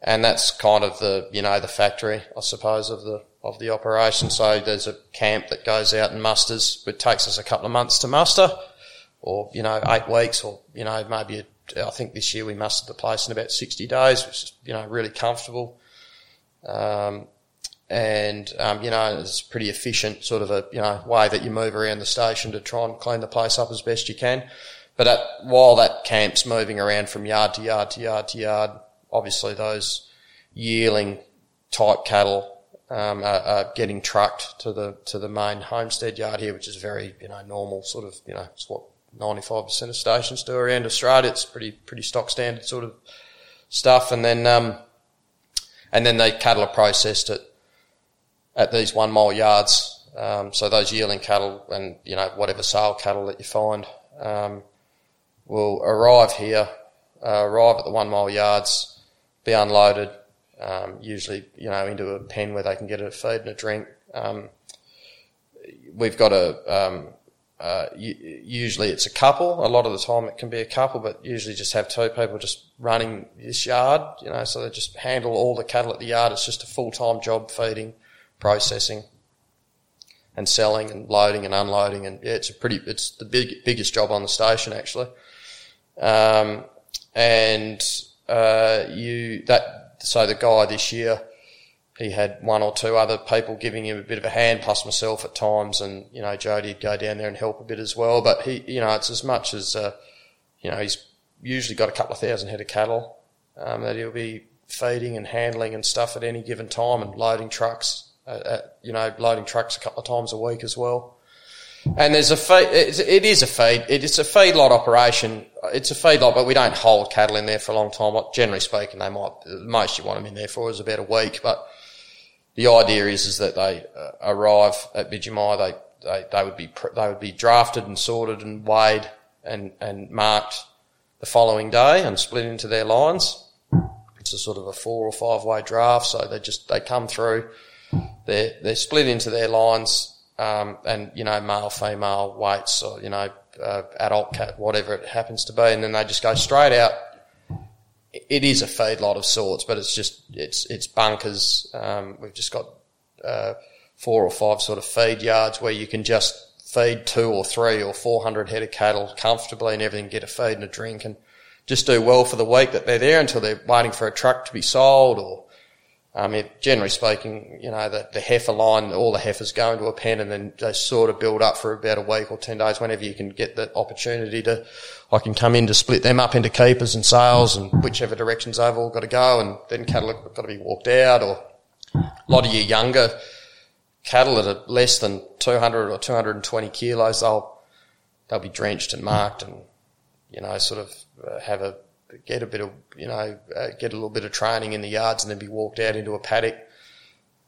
and that's kind of the, you know, the factory, I suppose, of the, of the operation. So there's a camp that goes out and musters. It takes us a couple of months to muster or, you know, eight weeks or, you know, maybe a, I think this year we mustered the place in about 60 days, which is, you know, really comfortable. Um, and um, you know it's pretty efficient sort of a you know way that you move around the station to try and clean the place up as best you can. But at, while that camp's moving around from yard to yard to yard to yard, obviously those yearling type cattle um, are, are, getting trucked to the to the main homestead yard here, which is very you know normal sort of you know it's what ninety five percent of stations do around Australia. It's pretty pretty stock standard sort of stuff, and then um, and then the cattle are processed at at these one mile yards. Um, so those yearling cattle and you know whatever sale cattle that you find um, will arrive here, uh, arrive at the one mile yards, be unloaded, um, usually you know into a pen where they can get a feed and a drink. Um, we've got a um, uh, usually it's a couple. A lot of the time it can be a couple, but usually just have two people just running this yard. You know, so they just handle all the cattle at the yard. It's just a full time job feeding processing and selling and loading and unloading. And yeah, it's a pretty, it's the big, biggest job on the station actually. Um, and, uh, you, that, so the guy this year, he had one or two other people giving him a bit of a hand, plus myself at times, and you know Jody'd go down there and help a bit as well. But he, you know, it's as much as uh, you know he's usually got a couple of thousand head of cattle um, that he'll be feeding and handling and stuff at any given time, and loading trucks you know, loading trucks a couple of times a week as well. And there's a feed, it is a feed, it's a feedlot operation. It's a feedlot, but we don't hold cattle in there for a long time. Generally speaking, they might, most you want them in there for is about a week, but the idea is, is that they uh, arrive at Bidgemia, they, they, they would be, they would be drafted and sorted and weighed and, and marked the following day and split into their lines. It's a sort of a four or five way draft, so they just, they come through, they're, they're split into their lines, um, and, you know, male, female weights or, you know, uh, adult cat, whatever it happens to be. And then they just go straight out. It is a feedlot of sorts, but it's just, it's, it's bunkers. Um, we've just got, uh, four or five sort of feed yards where you can just feed two or three or 400 head of cattle comfortably and everything, get a feed and a drink and just do well for the week that they're there until they're waiting for a truck to be sold or um, it, generally speaking, you know, the, the heifer line, all the heifers go into a pen and then they sort of build up for about a week or 10 days whenever you can get the opportunity to, I can come in to split them up into keepers and sales and whichever directions they've all got to go and then cattle have got to be walked out or a lot of your younger cattle that are less than 200 or 220 kilos, they'll, they'll be drenched and marked and, you know, sort of uh, have a get a bit of, you know, uh, get a little bit of training in the yards and then be walked out into a paddock.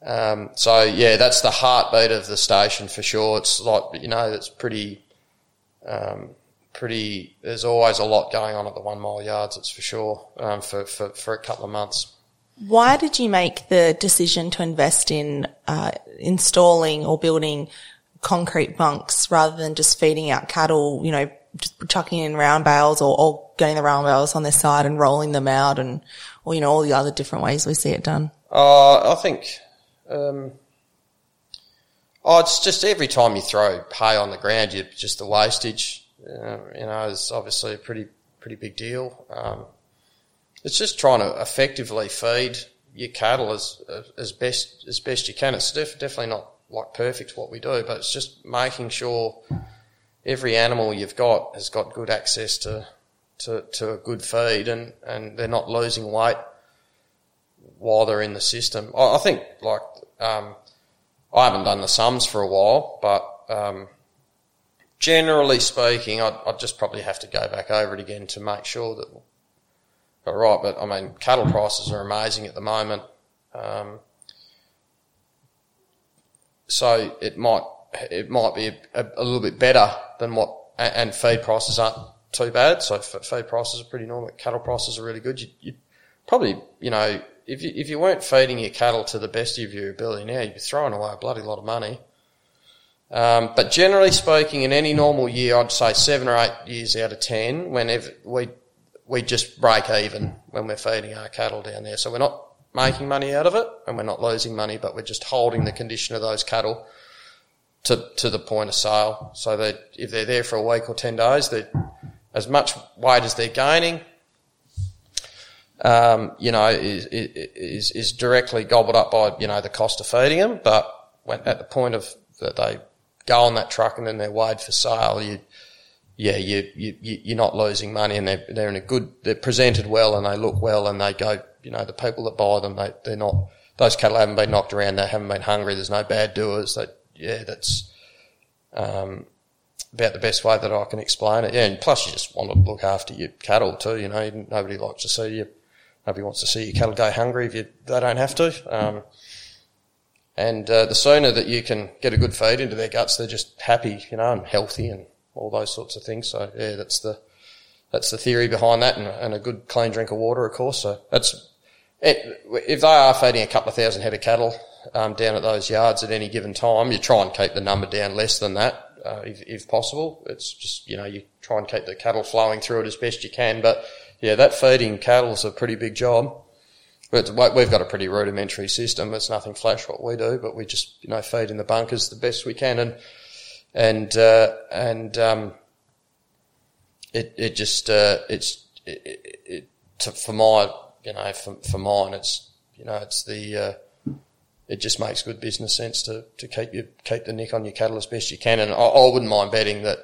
Um, so yeah, that's the heartbeat of the station for sure. It's like, you know, it's pretty, um, pretty, there's always a lot going on at the one mile yards, it's for sure, um, for, for, for a couple of months. Why did you make the decision to invest in, uh, installing or building concrete bunks rather than just feeding out cattle, you know, just chucking in round bales or, or getting the rail rails on their side and rolling them out and, or, you know, all the other different ways we see it done? Uh, I think, um, oh, it's just every time you throw hay on the ground, you just the wastage, uh, you know, is obviously a pretty, pretty big deal. Um, it's just trying to effectively feed your cattle as, as best, as best you can. It's def- definitely not like perfect what we do, but it's just making sure every animal you've got has got good access to, to, to a good feed and, and they're not losing weight while they're in the system. I, I think like, um, I haven't done the sums for a while, but, um, generally speaking, I'd, I'd, just probably have to go back over it again to make sure that got right. But I mean, cattle prices are amazing at the moment. Um, so it might it might be a, a, little bit better than what and feed prices aren't too bad. So feed prices are pretty normal. Cattle prices are really good. You, you probably you know if you if you weren't feeding your cattle to the best of your ability now, you'd be throwing away a bloody lot of money. Um, but generally speaking, in any normal year, I'd say seven or eight years out of ten, whenever we we just break even when we're feeding our cattle down there. So we're not making money out of it and we're not losing money, but we're just holding the condition of those cattle to, to the point of sale. So that if they're there for a week or 10 days, they as much weight as they're gaining, um, you know, is, is, is directly gobbled up by, you know, the cost of feeding them. But when, at the point of that they go on that truck and then they're weighed for sale, you, yeah, you, you, you're not losing money and they're, they're in a good, they're presented well and they look well and they go, you know, the people that buy them, they, they're not, those cattle haven't been knocked around, they haven't been hungry, there's no bad doers. That, yeah, that's, um, about the best way that I can explain it. Yeah, and plus you just want to look after your cattle too, you know, nobody likes to see you, nobody wants to see your cattle go hungry if you, they don't have to. Um, and uh, the sooner that you can get a good feed into their guts, they're just happy, you know, and healthy and all those sorts of things. So yeah, that's the that's the theory behind that, and, and a good clean drink of water, of course. So that's it, if they are feeding a couple of thousand head of cattle um, down at those yards at any given time, you try and keep the number down less than that. Uh, if, if possible, it's just you know you try and keep the cattle flowing through it as best you can. But yeah, that feeding cattle is a pretty big job. But we've got a pretty rudimentary system. It's nothing flash what we do, but we just you know feed in the bunkers the best we can, and and uh, and um, it it just uh, it's it, it, it to, for my you know for, for mine it's you know it's the uh, it just makes good business sense to, to keep you keep the nick on your cattle as best you can, and I, I wouldn't mind betting that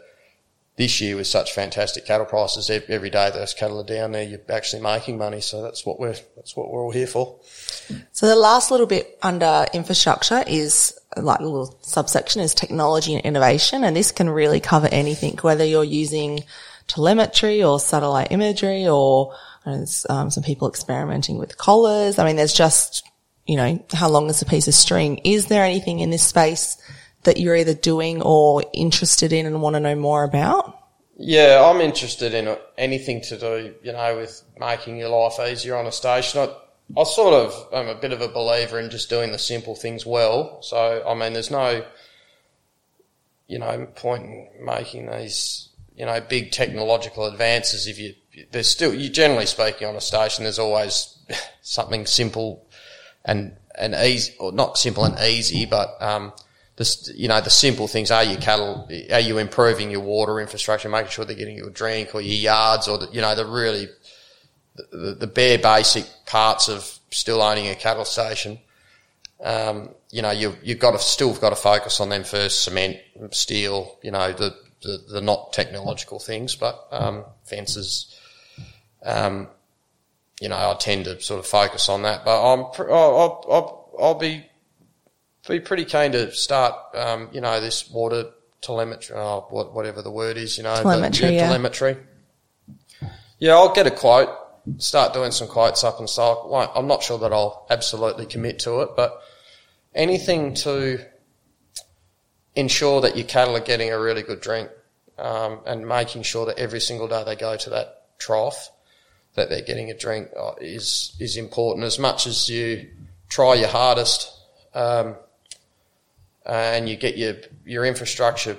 this year with such fantastic cattle prices, every day those cattle are down there, you're actually making money. So that's what we're that's what we're all here for. So the last little bit under infrastructure is like a little subsection is technology and innovation, and this can really cover anything, whether you're using telemetry or satellite imagery, or there's um, some people experimenting with collars. I mean, there's just you know how long is a piece of string? Is there anything in this space? that you're either doing or interested in and want to know more about? Yeah, I'm interested in anything to do, you know, with making your life easier on a station. I, I sort of am a bit of a believer in just doing the simple things well. So, I mean, there's no, you know, point in making these, you know, big technological advances if you, there's still, you generally speaking on a station, there's always something simple and, and easy, or not simple and easy, but, um, the, you know, the simple things. Are your cattle, are you improving your water infrastructure, making sure they're getting your drink or your yards or the, you know, the really, the, the bare basic parts of still owning a cattle station. Um, you know, you, you've got to still got to focus on them first, cement, steel, you know, the, the, the not technological things, but, um, fences, um, you know, I tend to sort of focus on that, but I'm, I'll, I'll, I'll be be pretty keen to start, um, you know, this water telemetry, oh, whatever the word is, you know, telemetry, the, yeah. telemetry. Yeah, I'll get a quote, start doing some quotes up and stuff. I'm not sure that I'll absolutely commit to it, but anything to ensure that your cattle are getting a really good drink, um, and making sure that every single day they go to that trough, that they're getting a drink uh, is is important as much as you try your hardest. Um, and you get your your infrastructure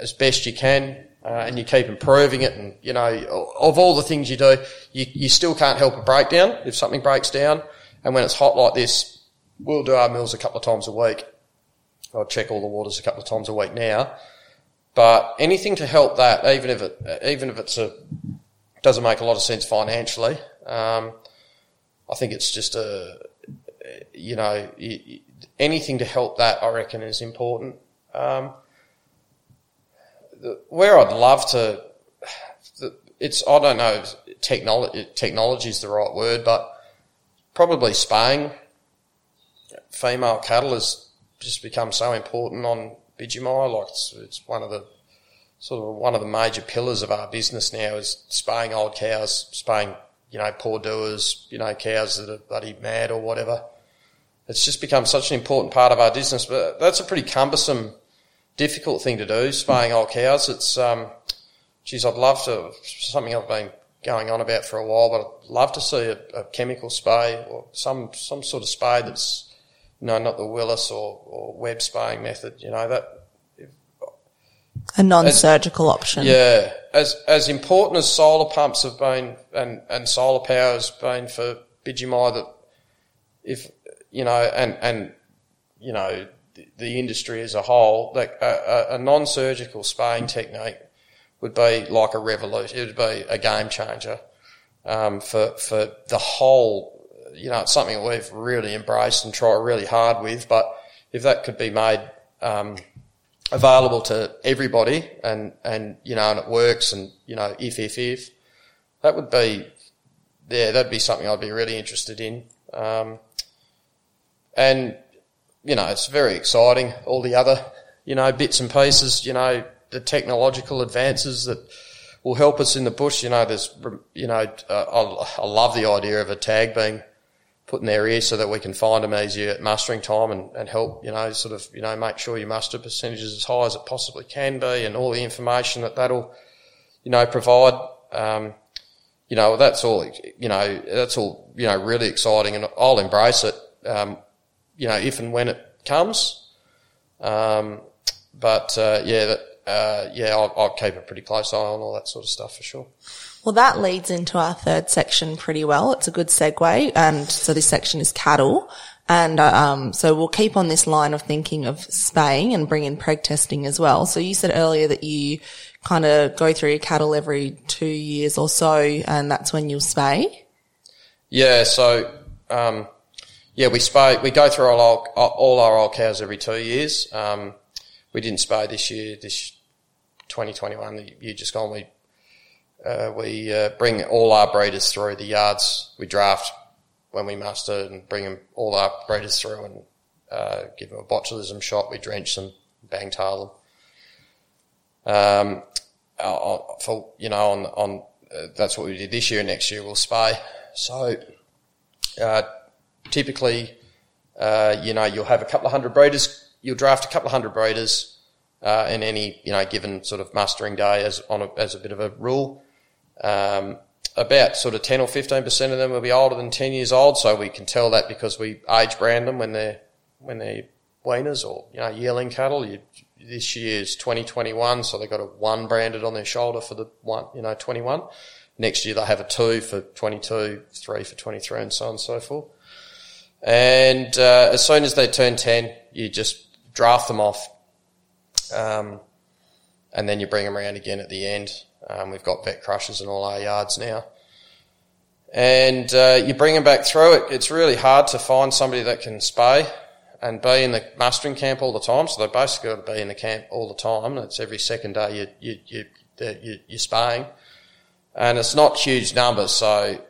as best you can. uh, and you keep improving it, and you know, of all the things you do, you, you still can't help a breakdown if something breaks down. And when it's hot like this, we'll do our mills a couple of times a week. I'll check all the waters a couple of times a week now. But anything to help that, even if it, even if it's a, doesn't make a lot of sense financially, um, I think it's just a, you know, anything to help that, I reckon, is important. Um, where I'd love to, it's I don't know, technology technology is the right word, but probably spaying female cattle has just become so important on Bidgemia. Like it's, it's one of the sort of one of the major pillars of our business now is spaying old cows, spaying you know poor doers, you know cows that are bloody mad or whatever. It's just become such an important part of our business, but that's a pretty cumbersome difficult thing to do, spaying old cows. It's, um, geez, I'd love to, something I've been going on about for a while, but I'd love to see a, a chemical spay or some, some sort of spay that's, you know, not the Willis or, or web spaying method, you know, that, a non-surgical as, option. Yeah, as as important as solar pumps have been and and solar power has been for Bidgemia, that if you know and and you know the industry as a whole, like a, a, non-surgical spaying technique would be like a revolution. It would be a game changer um, for for the whole. You know, it's something we've really embraced and tried really hard with. But if that could be made um, available to everybody, and and you know, and it works, and you know, if if if that would be, yeah, that'd be something I'd be really interested in. Um, and you know, it's very exciting. All the other, you know, bits and pieces, you know, the technological advances that will help us in the bush. You know, there's, you know, uh, I, I, love the idea of a tag being put in their ear so that we can find them easier at mustering time and, and help, you know, sort of, you know, make sure your muster percentage is as high as it possibly can be and all the information that that'll, you know, provide. Um, you know, that's all, you know, that's all, you know, really exciting and I'll embrace it. Um, you know, if and when it comes. Um, but uh, yeah, that, uh, yeah, I'll, I'll, keep a pretty close eye on all that sort of stuff for sure. Well, that leads into our third section pretty well. It's a good segue, and so this section is cattle. And uh, um, so we'll keep on this line of thinking of spaying and bring in preg testing as well. So you said earlier that you kind of go through your cattle every two years or so, and that's when you'll spay. Yeah. So um, yeah, we spay. We go through all our, all our old cows every two years. Um, we didn't spay this year. This 2021, the year just gone, we uh, we uh, bring all our breeders through the yards. We draft when we muster and bring them all our breeders through and uh, give them a botulism shot. We drench them, bang tail them. Um, for you know, on on uh, that's what we did this year. Next year we'll spay. So uh, typically, uh, you know, you'll have a couple of hundred breeders. You'll draft a couple of hundred breeders uh, in any, you know, given sort of mustering day as on a, as a bit of a rule. Um, about sort of 10 or 15% of them will be older than 10 years old. So we can tell that because we age brand them when they're, when they're weaners or, you know, yearling cattle. You, this year's 2021. So they've got a one branded on their shoulder for the one, you know, 21. Next year they'll have a two for 22, three for 23 and so on and so forth. And uh, as soon as they turn 10, you just draft them off. Um, and then you bring them around again at the end. Um, we've got vet crushers in all our yards now. And uh, you bring them back through it. It's really hard to find somebody that can spay and be in the mustering camp all the time. So they basically got to be in the camp all the time. It's every second day you, you, you, you, you're spaying. And it's not huge numbers. So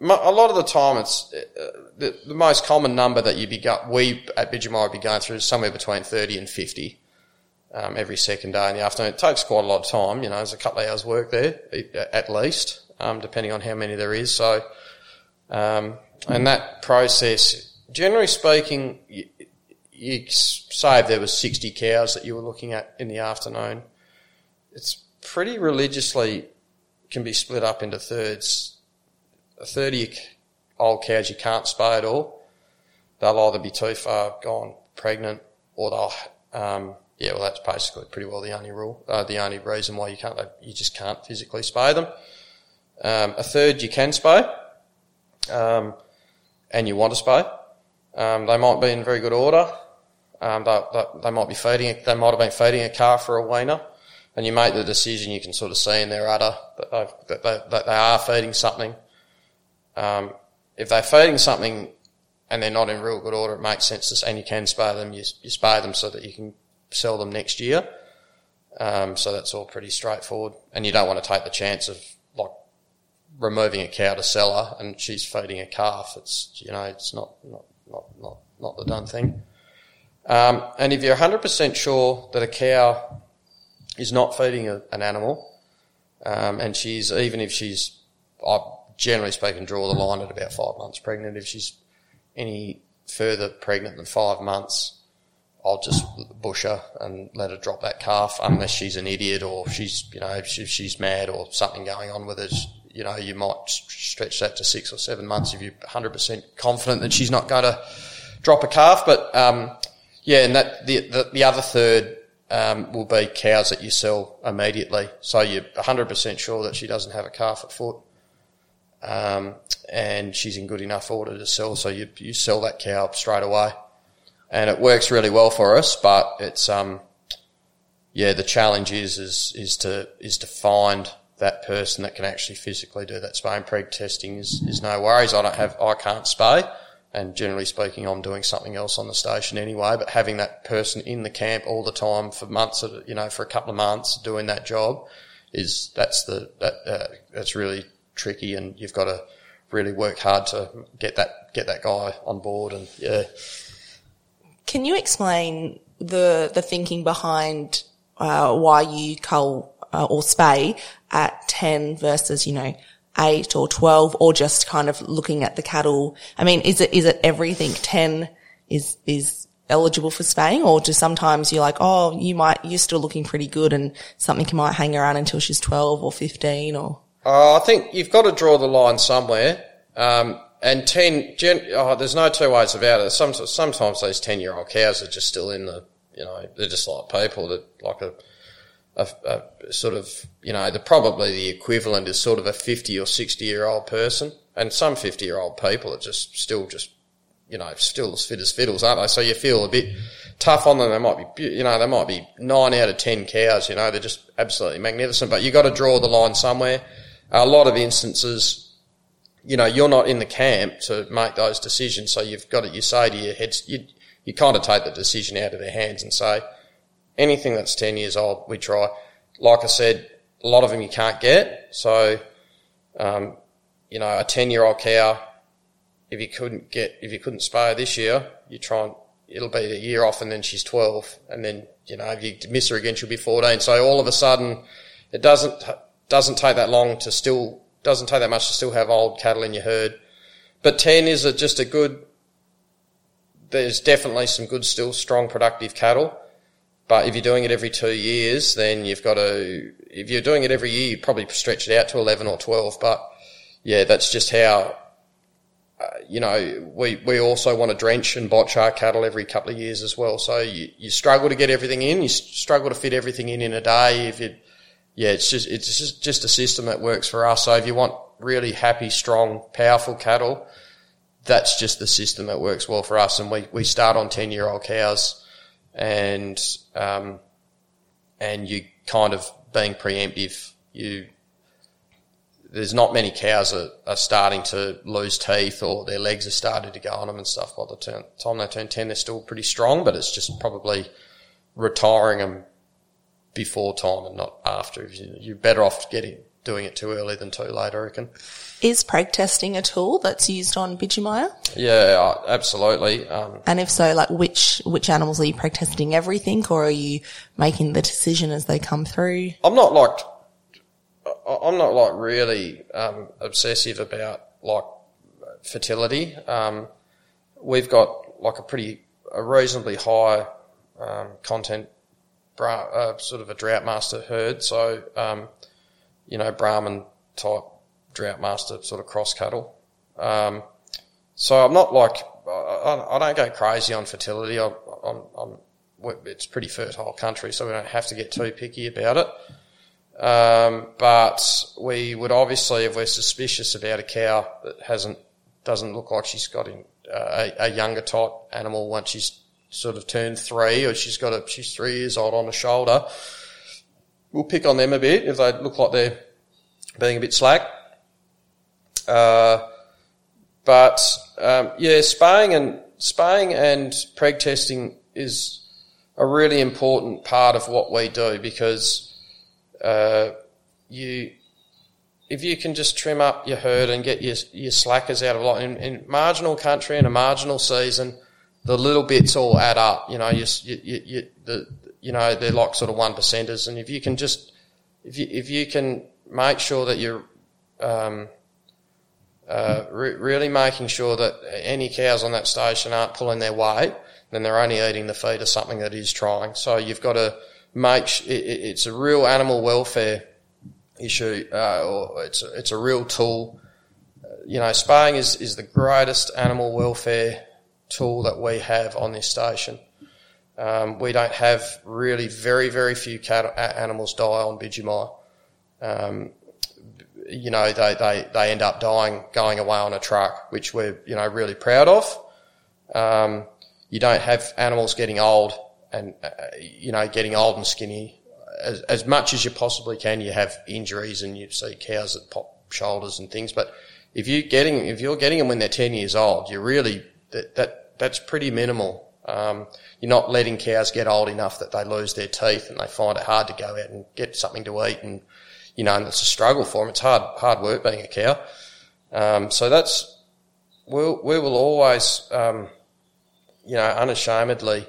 a lot of the time it's uh, the, the, most common number that you be we at Bidgemia would be going through is somewhere between 30 and 50 um, every second day in the afternoon. It takes quite a lot of time, you know, there's a couple of hours work there at least, um, depending on how many there is. So, um, and that process, generally speaking, you, you say if there was 60 cows that you were looking at in the afternoon, it's pretty religiously can be split up into thirds 30 old cows you can't spay at all. They'll either be too far gone pregnant or they'll, um, yeah, well, that's basically pretty well the only rule, uh, the only reason why you can't, you just can't physically spay them. Um, a third you can spay, um, and you want to spay. Um, they might be in very good order. Um, they, they, they, might be feeding, they might have been feeding a calf for a weaner, and you make the decision. You can sort of see in their udder that, that, they, that they are feeding something. Um, if they're feeding something and they're not in real good order, it makes sense to, and you can spay them. You, you spay them so that you can sell them next year. Um, so that's all pretty straightforward. And you don't want to take the chance of like removing a cow to sell her and she's feeding a calf. It's, you know, it's not, not, not, not, not the done thing. Um, and if you're 100% sure that a cow is not feeding a, an animal, um, and she's, even if she's, I generally speaking, draw the line at about five months pregnant. If she's any further pregnant than five months, I'll just bush her and let her drop that calf unless she's an idiot or she's, you know, if she's mad or something going on with her. You know, you might stretch that to six or seven months if you're 100% confident that she's not going to drop a calf. But, um, yeah, and that, the, the, the other third, um, will be cows that you sell immediately. So you're 100% sure that she doesn't have a calf at foot. Um, and she's in good enough order to sell. So you, you sell that cow straight away and it works really well for us. But it's um, yeah, the challenge is is is to is to find that person that can actually physically do that spay and preg testing is is no worries. I don't have I can't spay, and generally speaking, I'm doing something else on the station anyway. But having that person in the camp all the time for months, you know, for a couple of months doing that job is that's the that uh, that's really tricky, and you've got to really work hard to get that get that guy on board. And yeah. Can you explain the the thinking behind uh, why you cull uh, or spay at ten versus you know eight or twelve, or just kind of looking at the cattle? I mean, is it is it everything ten is is eligible for spaying, or do sometimes you're like, oh, you might you're still looking pretty good, and something might hang around until she's twelve or fifteen, or? Uh, I think you've got to draw the line somewhere. Um, and 10, gen, oh, there's no two ways about it. Some, sometimes these 10 year old cows are just still in the, you know, they're just like people that like a, a, a, sort of, you know, the probably the equivalent is sort of a 50 or 60 year old person. And some 50 year old people are just still just, you know, still as fit as fiddles, aren't they? So you feel a bit tough on them. They might be, you know, they might be nine out of 10 cows, you know, they're just absolutely magnificent, but you've got to draw the line somewhere. A lot of instances, you know, you're not in the camp to make those decisions. So you've got to, you say to your heads, you, you kind of take the decision out of their hands and say, anything that's 10 years old, we try. Like I said, a lot of them you can't get. So, um, you know, a 10 year old cow, if you couldn't get, if you couldn't spay this year, you try and, it'll be a year off and then she's 12 and then, you know, if you miss her again, she'll be 14. So all of a sudden, it doesn't, doesn't take that long to still doesn't take that much to still have old cattle in your herd. But 10 is a, just a good, there's definitely some good, still strong, productive cattle. But if you're doing it every two years, then you've got to, if you're doing it every year, you probably stretch it out to 11 or 12. But yeah, that's just how, uh, you know, we, we also want to drench and botch our cattle every couple of years as well. So you, you struggle to get everything in. You struggle to fit everything in in a day. If you, yeah, it's just it's just just a system that works for us. So if you want really happy, strong, powerful cattle, that's just the system that works well for us. And we, we start on ten year old cows, and um, and you kind of being preemptive. You there's not many cows that are starting to lose teeth or their legs are starting to go on them and stuff. By the time they turn ten, they're still pretty strong, but it's just probably retiring them before time and not after. You're better off getting doing it too early than too late, I reckon. Is preg testing a tool that's used on Bidgemia? Yeah, uh, absolutely. Um, and if so, like which which animals are you preg testing? Everything, or are you making the decision as they come through? I'm not like I'm not like really um, obsessive about like fertility. Um, we've got like a pretty a reasonably high um, content uh, sort of a drought master herd. So, um, you know, Brahman type drought master sort of cross cattle. Um, so I'm not like, I, don't go crazy on fertility. I, I'm, I'm it's pretty fertile country, so we don't have to get too picky about it. Um, but we would obviously, if we're suspicious about a cow that hasn't doesn't look like she's got in, uh, a, a, younger type animal once she's sort of turned three, or she's got a she's three years old on the shoulder, we'll pick on them a bit if they look like they're being a bit slack. Uh, but um, yeah, spaying and spaying and preg testing is a really important part of what we do because uh, you if you can just trim up your herd and get your your slackers out of lot in, in marginal country in a marginal season, the little bits all add up. You know, you, you, you, the, you know they're like sort of one percenters, and if you can just if you if you can make sure that you're um, uh, re- really making sure that any cows on that station aren't pulling their weight, then they're only eating the feed of something that is trying. So you've got to make sh- it, it's a real animal welfare issue, uh, or it's a, it's a real tool. Uh, you know, spaying is, is the greatest animal welfare tool that we have on this station. Um, we don't have really very, very few animals die on Bidgemia. Um, you know, they, they, they end up dying, going away on a truck, which we're, you know, really proud of. Um, you don't have animals getting old and, uh, you know, getting old and skinny. As, as much as you possibly can, you have injuries and you see cows that pop shoulders and things. But if you getting, if you're getting them when they're 10 years old, you really, that, that, that's pretty minimal. Um, you're not letting cows get old enough that they lose their teeth and they find it hard to go out and get something to eat and you know, and it's a struggle for them. It's hard, hard work being a cow. Um, so that's, we'll, we will always, um, you know, unashamedly,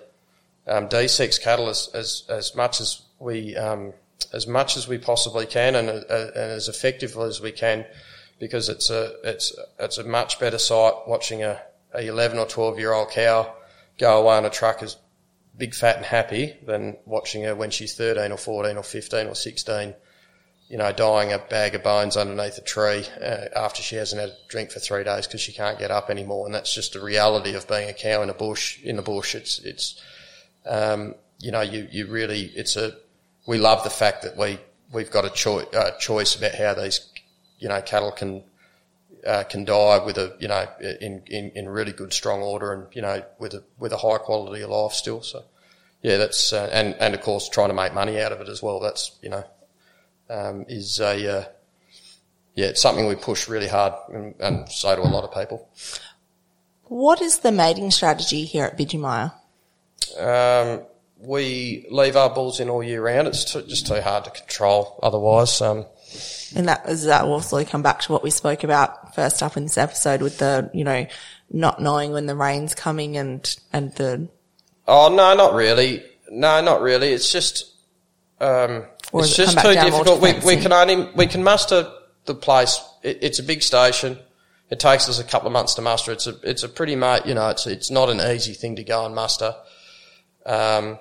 um, desex cattle as, as, as much as we, um, as much as we possibly can and, uh, and as effectively as we can because it's a, it's, it's a much better sight watching a, a 11 or 12 year old cow go away on a truck as big, fat and happy than watching her when she's 13 or 14 or 15 or 16 you know, dying a bag of bones underneath a tree uh, after she hasn't had a drink for three days because she can't get up anymore. And that's just the reality of being a cow in a bush. In the bush, it's it's um, you know, you you really it's a we love the fact that we we've got a uh, choice about how these you know cattle can uh, can die with a you know in, in in really good strong order and you know with a with a high quality of life still. So yeah, that's uh, and and of course trying to make money out of it as well. That's you know um, is a uh, yeah, it's something we push really hard and, and say to a lot of people. What is the mating strategy here at Bidgemia? Um, we leave our bulls in all year round. It's too, just too hard to control otherwise. Um, and that does that also come back to what we spoke about first up in this episode with the you know not knowing when the rain's coming and and the. Oh no, not really. No, not really. It's just um, it's just too difficult. We, we can only we can muster the place. It, it's a big station. It takes us a couple of months to muster. It's a it's a pretty mate. You know, it's it's not an easy thing to go and muster. Um,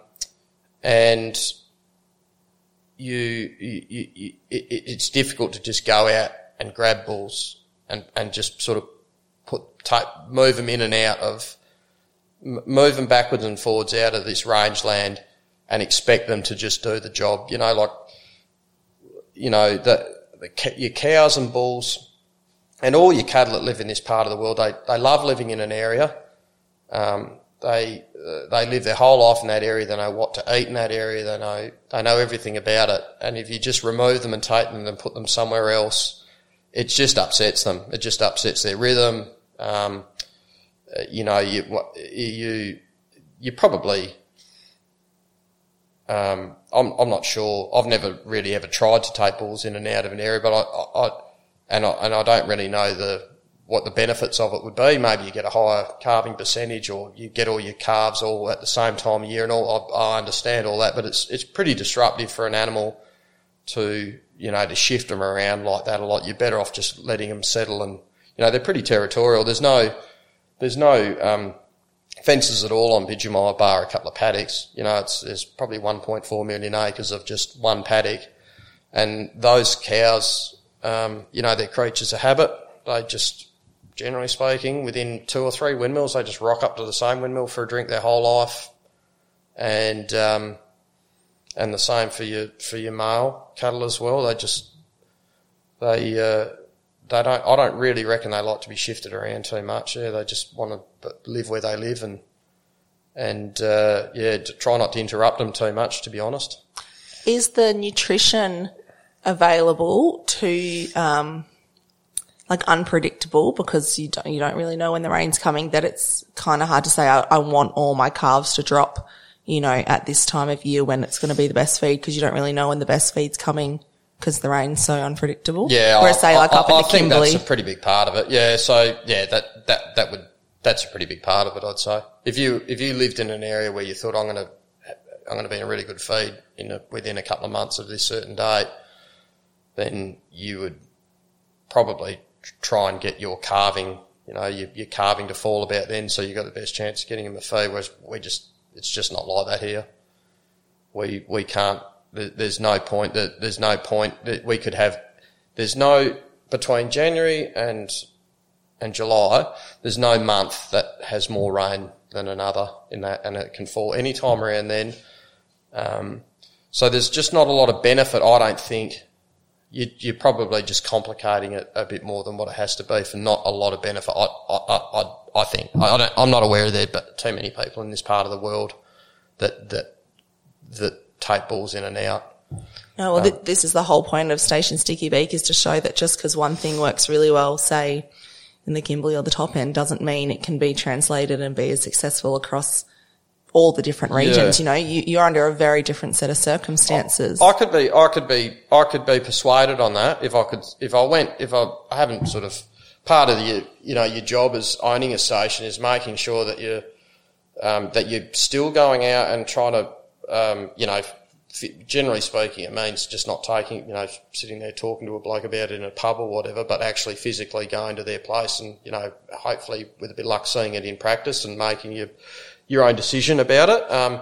and you, you, you, it, it's difficult to just go out and grab bulls and and just sort of put take, move them in and out of move them backwards and forwards out of this rangeland and expect them to just do the job. You know, like you know, the, the, your cows and bulls and all your cattle that live in this part of the world, they, they love living in an area. Um, they, uh, they live their whole life in that area. They know what to eat in that area. They know, they know everything about it. And if you just remove them and take them and put them somewhere else, it just upsets them. It just upsets their rhythm. Um, uh, you know, you, you, you probably, um, I'm, I'm not sure. I've never really ever tried to take bulls in and out of an area, but I, I, and I, and I don't really know the, what the benefits of it would be. Maybe you get a higher calving percentage or you get all your calves all at the same time of year and all. I, I understand all that, but it's, it's pretty disruptive for an animal to, you know, to shift them around like that a lot. You're better off just letting them settle and, you know, they're pretty territorial. There's no, there's no, um, fences at all on Bidgemia bar a couple of paddocks. You know, it's, there's probably 1.4 million acres of just one paddock. And those cows, um, you know, they're creatures of habit. They just, generally speaking, within two or three windmills, they just rock up to the same windmill for a drink their whole life. and um, and the same for your for your male cattle as well. They just they uh, they don't. I don't really reckon they like to be shifted around too much. Yeah, they just want to live where they live and and uh, yeah, try not to interrupt them too much. To be honest, is the nutrition available to um, like unpredictable because you don't you don't really know when the rain's coming? That it's kind of hard to say. I, I want all my calves to drop, you know, at this time of year when it's going to be the best feed because you don't really know when the best feed's coming because the rain's so unpredictable. Yeah, whereas say like I, up in I the think Kimberley, that's a pretty big part of it. Yeah, so yeah, that that that would that's a pretty big part of it. I'd say if you if you lived in an area where you thought I'm going to I'm going to be in a really good feed in a, within a couple of months of this certain date, then you would probably try and get your carving, you know, your, your calving to fall about then, so you got the best chance of getting them the feed. Whereas we just it's just not like that here. We we can't there's no point that there's no point that we could have. There's no between January and and July. There's no month that has more rain than another in that, and it can fall any time around then. Um, so there's just not a lot of benefit. I don't think you, are probably just complicating it a bit more than what it has to be for not a lot of benefit. I I, I, I think I, am not aware of that, but too many people in this part of the world that that that take balls in and out. No, well, um, th- this is the whole point of Station Sticky Beak is to show that just because one thing works really well, say in the Kimberley or the top end, doesn't mean it can be translated and be as successful across all the different regions. Yeah. You know, you, are under a very different set of circumstances. I, I, could be, I could be, I could be persuaded on that if I could, if I went, if I, I haven't sort of part of the, you know, your job as owning a station is making sure that you're, um, that you're still going out and trying to um, you know, generally speaking, it means just not taking, you know, sitting there talking to a bloke about it in a pub or whatever, but actually physically going to their place and, you know, hopefully with a bit of luck seeing it in practice and making your, your own decision about it. Um,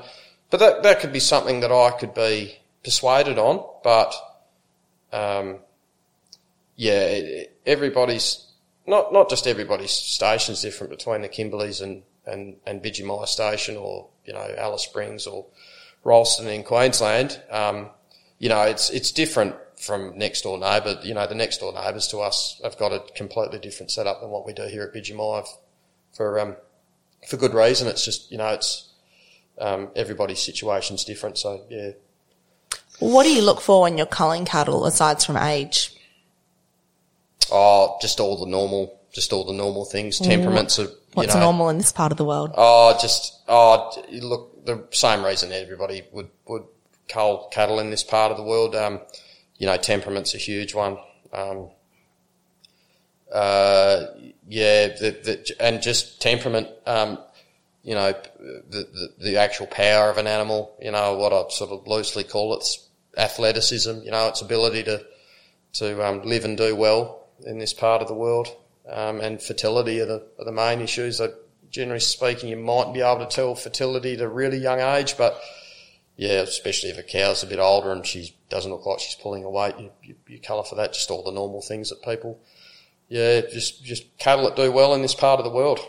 but that, that could be something that I could be persuaded on, but, um, yeah, everybody's, not, not just everybody's station's different between the Kimberleys and, and, and Bidgemia Station or, you know, Alice Springs or, Ralston in Queensland, um, you know, it's it's different from next door neighbour. You know, the next door neighbours to us have got a completely different setup than what we do here at Bidgemia for um, for good reason. It's just you know, it's um, everybody's situation's different. So yeah. What do you look for when you're culling cattle aside from age? Oh, just all the normal, just all the normal things. Temperaments are. What's know, normal in this part of the world? Oh, just oh, look, the same reason everybody would, would cull cattle in this part of the world. Um, you know, temperament's a huge one. Um, uh, yeah, the, the, and just temperament, um, you know, the, the, the, actual power of an animal, you know, what I sort of loosely call it's athleticism, you know, its ability to, to, um, live and do well in this part of the world. Um, and fertility are the, are the main issues. that generally speaking, you might be able to tell fertility at a really young age, but yeah, especially if a cow's a bit older and she doesn't look like she's pulling a weight, you, you, you colour for that, just all the normal things that people, yeah, just, just cattle that do well in this part of the world.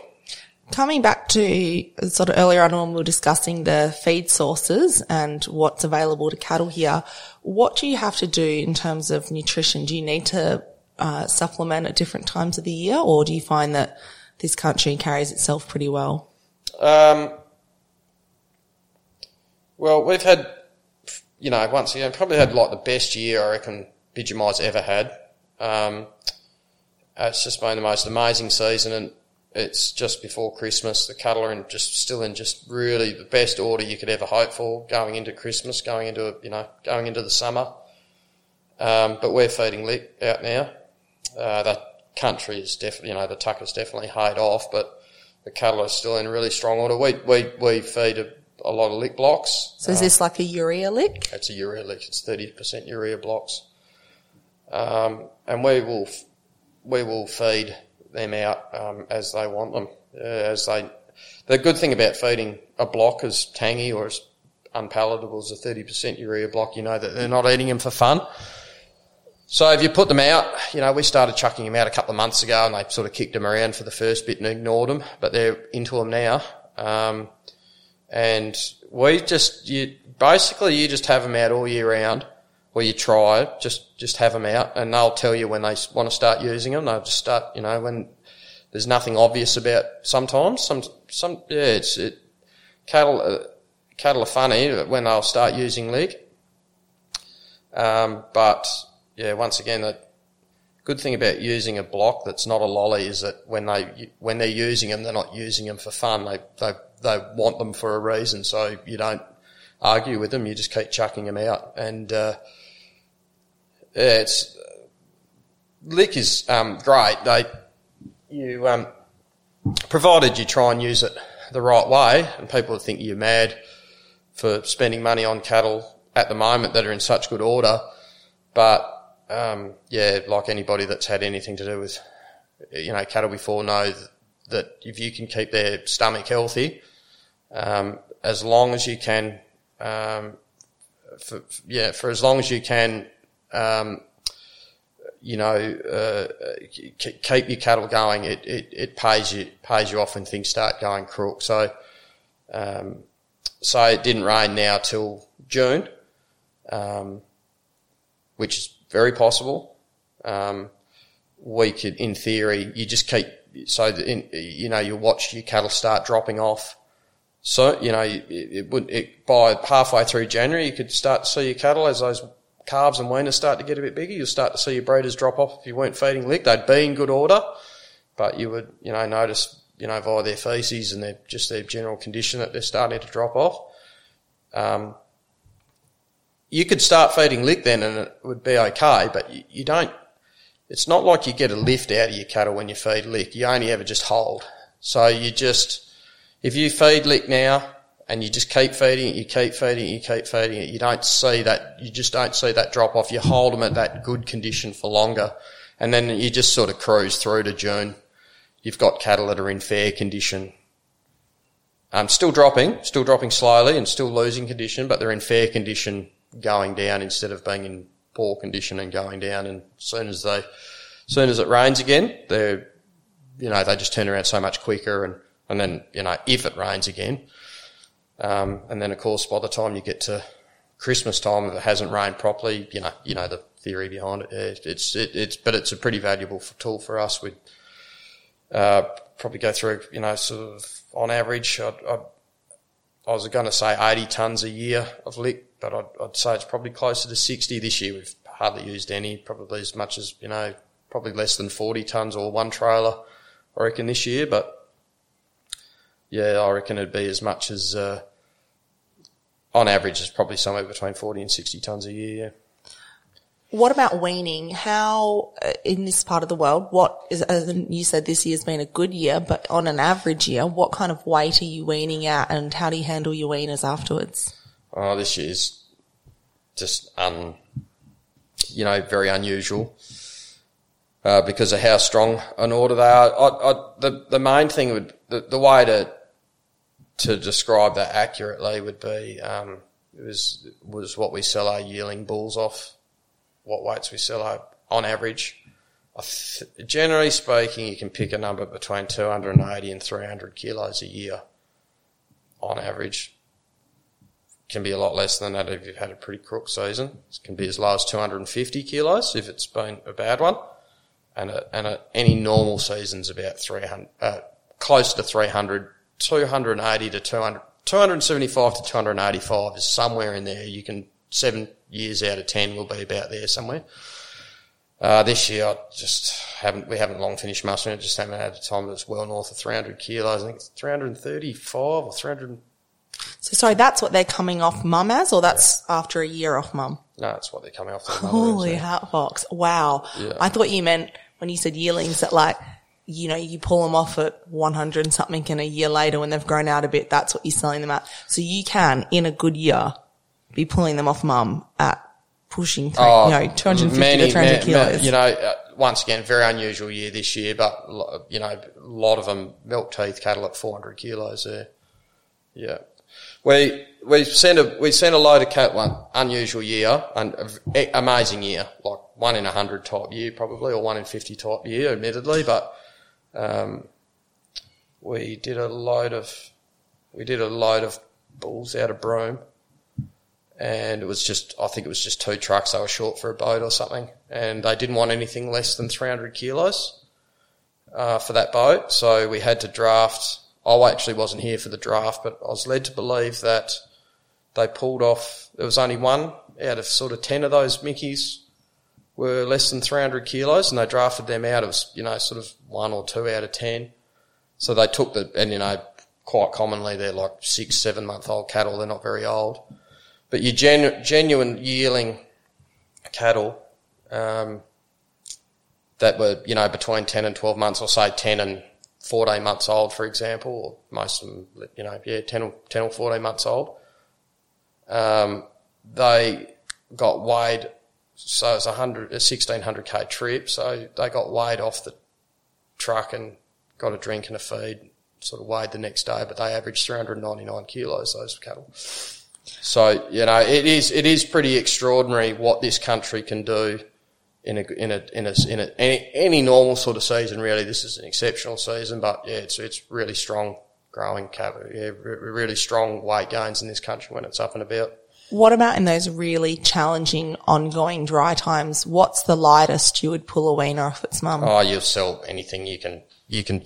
Coming back to sort of earlier on when we were discussing the feed sources and what's available to cattle here, what do you have to do in terms of nutrition? Do you need to uh, supplement at different times of the year or do you find that this country carries itself pretty well? Um, well, we've had, you know, once again, probably had like the best year I reckon Bidgemia's ever had. Um, it's just been the most amazing season and it's just before Christmas. The cattle are in just still in just really the best order you could ever hope for going into Christmas, going into you know going into the summer. Um, but we're feeding lick out now. Uh, that country is definitely, you know, the tucker's definitely hayed off, but the cattle are still in really strong order. We, we, we feed a, a lot of lick blocks. So is this like a urea lick? It's a urea lick. It's 30% urea blocks. Um, and we will, we will feed them out, um, as they want them, uh, as they, the good thing about feeding a block as tangy or as unpalatable as a 30% urea block, you know that they're not eating them for fun. So if you put them out, you know, we started chucking them out a couple of months ago and they sort of kicked them around for the first bit and ignored them, but they're into them now. Um, and We just you basically you just have them out all year round, or you try just just have them out, and they'll tell you when they want to start using them. They'll just start, you know, when there's nothing obvious about. Sometimes some some yeah, it's it cattle uh, cattle are funny when they'll start using lick. Um, but yeah, once again, the good thing about using a block that's not a lolly is that when they when they're using them, they're not using them for fun. They they they want them for a reason. So you don't argue with them. You just keep chucking them out. And uh, yeah, it's lick is um, great. They you um, provided you try and use it the right way, and people think you're mad for spending money on cattle at the moment that are in such good order. But um, yeah, like anybody that's had anything to do with you know cattle before know that if you can keep their stomach healthy, um, as long as you can, um, for, yeah, for as long as you can, um, you know, uh, keep your cattle going, it, it, it, pays you pays you off when things start going crook. So, um, so it didn't rain now till June, um, which is very possible. Um, we could, in theory, you just keep so in, you know you watch your cattle start dropping off so, you know, it, it would, it, by halfway through January, you could start to see your cattle as those calves and weaners start to get a bit bigger. You'll start to see your breeders drop off if you weren't feeding lick. They'd be in good order, but you would, you know, notice, you know, via their feces and their, just their general condition that they're starting to drop off. Um, you could start feeding lick then and it would be okay, but you, you don't, it's not like you get a lift out of your cattle when you feed lick. You only ever just hold. So you just, if you feed lick now and you just keep feeding it, you keep feeding it, you keep feeding it, you don't see that, you just don't see that drop off. You hold them at that good condition for longer and then you just sort of cruise through to June. You've got cattle that are in fair condition. Um, still dropping, still dropping slowly and still losing condition, but they're in fair condition going down instead of being in poor condition and going down. And as soon as they, soon as it rains again, they're, you know, they just turn around so much quicker and and then, you know, if it rains again, um, and then of course by the time you get to Christmas time, if it hasn't rained properly, you know, you know the theory behind it. It's it, it's but it's a pretty valuable tool for us. We'd uh, probably go through, you know, sort of on average. I'd, I'd, i was going to say 80 tons a year of lick, but I'd, I'd, say it's probably closer to 60 this year. We've hardly used any, probably as much as you know, probably less than 40 tons or one trailer, I reckon this year, but yeah, I reckon it'd be as much as, uh, on average, it's probably somewhere between 40 and 60 tonnes a year, yeah. What about weaning? How, uh, in this part of the world, what is, as you said, this year's been a good year, but on an average year, what kind of weight are you weaning at and how do you handle your weaners afterwards? Oh, this year's just un, you know, very unusual. Uh, because of how strong an order they are. I, I, the the main thing would the, the way to to describe that accurately would be um, it was was what we sell our yearling bulls off, what weights we sell our, on average. Th- generally speaking, you can pick a number between 280 and 300 kilos a year on average. Can be a lot less than that if you've had a pretty crook season. It can be as low as 250 kilos if it's been a bad one. And a, and a, any normal season's about 300, uh, close to 300 280 to 200, 275 to 285 is somewhere in there. You can, seven years out of 10 will be about there somewhere. Uh, this year, I just haven't, we haven't long finished mustering it, just haven't had a time that's well north of 300 kilos. I think it's 335 or 300. So sorry, that's what they're coming off mum as, or that's yeah. after a year off mum? No, that's what they're coming off. Holy hatbox. Wow. Yeah. I thought you meant when you said yearlings that like you know, you pull them off at 100 and something and a year later when they've grown out a bit, that's what you're selling them at. So you can, in a good year, be pulling them off mum at pushing, three, oh, you know, 250 many, to 300 many, kilos. you know, uh, once again, very unusual year this year, but, you know, a lot of them milk teeth cattle at 400 kilos there. Yeah. We, we sent a, we sent a load of cat one, unusual year, an amazing year, like one in a hundred type year probably, or one in 50 type year, admittedly, but um, we did a load of we did a load of bulls out of Broome. And it was just, I think it was just two trucks. They were short for a boat or something. And they didn't want anything less than 300 kilos uh, for that boat. So we had to draft. I actually wasn't here for the draft, but I was led to believe that they pulled off, there was only one out of sort of 10 of those Mickeys were less than 300 kilos and they drafted them out. of you know, sort of one or two out of 10. So they took the, and you know, quite commonly they're like six, seven month old cattle. They're not very old. But your genu- genuine yearling cattle, um, that were, you know, between 10 and 12 months or say 10 and 14 months old, for example, or most of them, you know, yeah, 10 or, 10 or 14 months old. Um, they got weighed, so it's a hundred, a 1600k trip. So they got weighed off the truck and got a drink and a feed, sort of weighed the next day, but they averaged 399 kilos, those cattle. So, you know, it is, it is pretty extraordinary what this country can do in a, in a, in a, in a, any, any normal sort of season, really. This is an exceptional season, but yeah, it's, it's really strong growing cattle. Yeah, really strong weight gains in this country when it's up and about. What about in those really challenging ongoing dry times? What's the lightest you would pull a weaner off its mum? Oh, you'll sell anything you can, you can,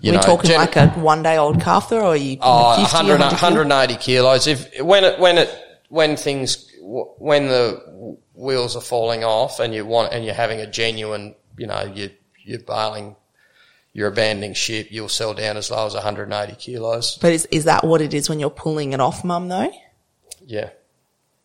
you Are we know. talking gen- like a one day old calf there or are you Oh, 50, 100, 100 180 kilos. If when it when it when things when the wheels are falling off and you want and you're having a genuine, you know, you you're bailing, you're abandoning ship, you'll sell down as low as 180 kilos. But is, is that what it is when you're pulling it off mum though? Yeah,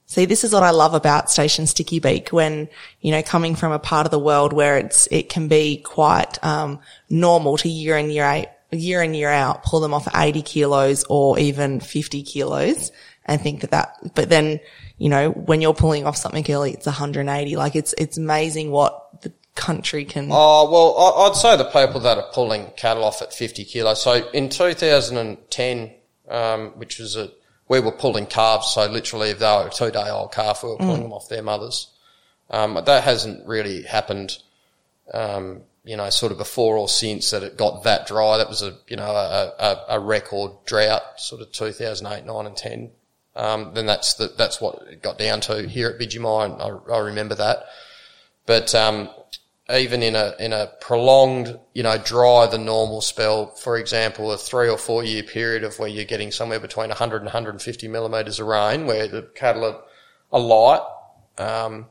See, this is what I love about Station Sticky Beak when, you know, coming from a part of the world where it's, it can be quite, um, normal to year in, year out, year in, year out, pull them off 80 kilos or even 50 kilos and think that that, but then, you know, when you're pulling off something early, it's 180. Like it's, it's amazing what the country can. Oh, well, I'd say the people that are pulling cattle off at 50 kilos. So in 2010, um, which was a, we were pulling calves. So literally if they were a two day old calf, we were pulling them off their mothers. Um, but that hasn't really happened, um, you know, sort of before or since that it got that dry. That was a, you know, a, a, a record drought, sort of 2008, 9 and 10. Um, then that's the, that's what it got down to here at Bidgemia, and I, I remember that. But um, even in a in a prolonged, you know, drier than normal spell, for example, a three or four year period of where you're getting somewhere between 100 and 150 millimetres of rain, where the cattle are, are light, um,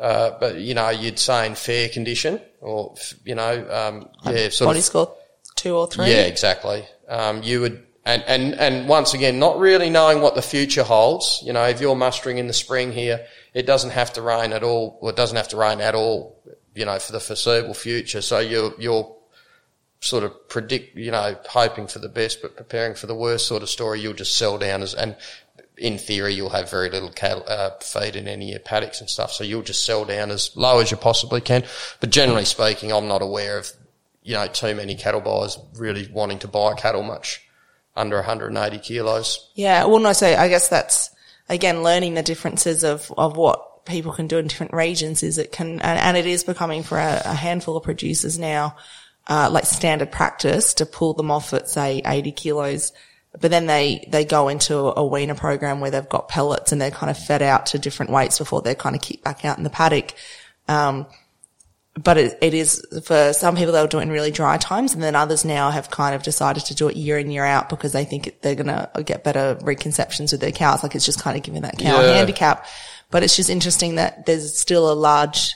uh, but you know, you'd say in fair condition, or you know, um, yeah, sort body of score two or three. yeah, exactly. Um, you would, and, and, and once again, not really knowing what the future holds. You know, if you're mustering in the spring here, it doesn't have to rain at all, or it doesn't have to rain at all, you know, for the foreseeable future. So you're, you're sort of predict, you know, hoping for the best, but preparing for the worst sort of story. You'll just sell down as, and in theory, you'll have very little cattle, uh, feed in any of your paddocks and stuff. So you'll just sell down as low as you possibly can. But generally speaking, I'm not aware of, you know, too many cattle buyers really wanting to buy cattle much under 180 kilos. Yeah. Well, no, so I guess that's again learning the differences of, of what people can do in different regions is it can, and, and it is becoming for a, a handful of producers now, uh, like standard practice to pull them off at say 80 kilos. But then they, they go into a weaner program where they've got pellets and they're kind of fed out to different weights before they're kind of kicked back out in the paddock. Um, but it, it is for some people they'll do it in really dry times and then others now have kind of decided to do it year in year out because they think they're going to get better reconceptions with their cows like it's just kind of giving that cow Yeah. a handicap but it's just interesting that there's still a large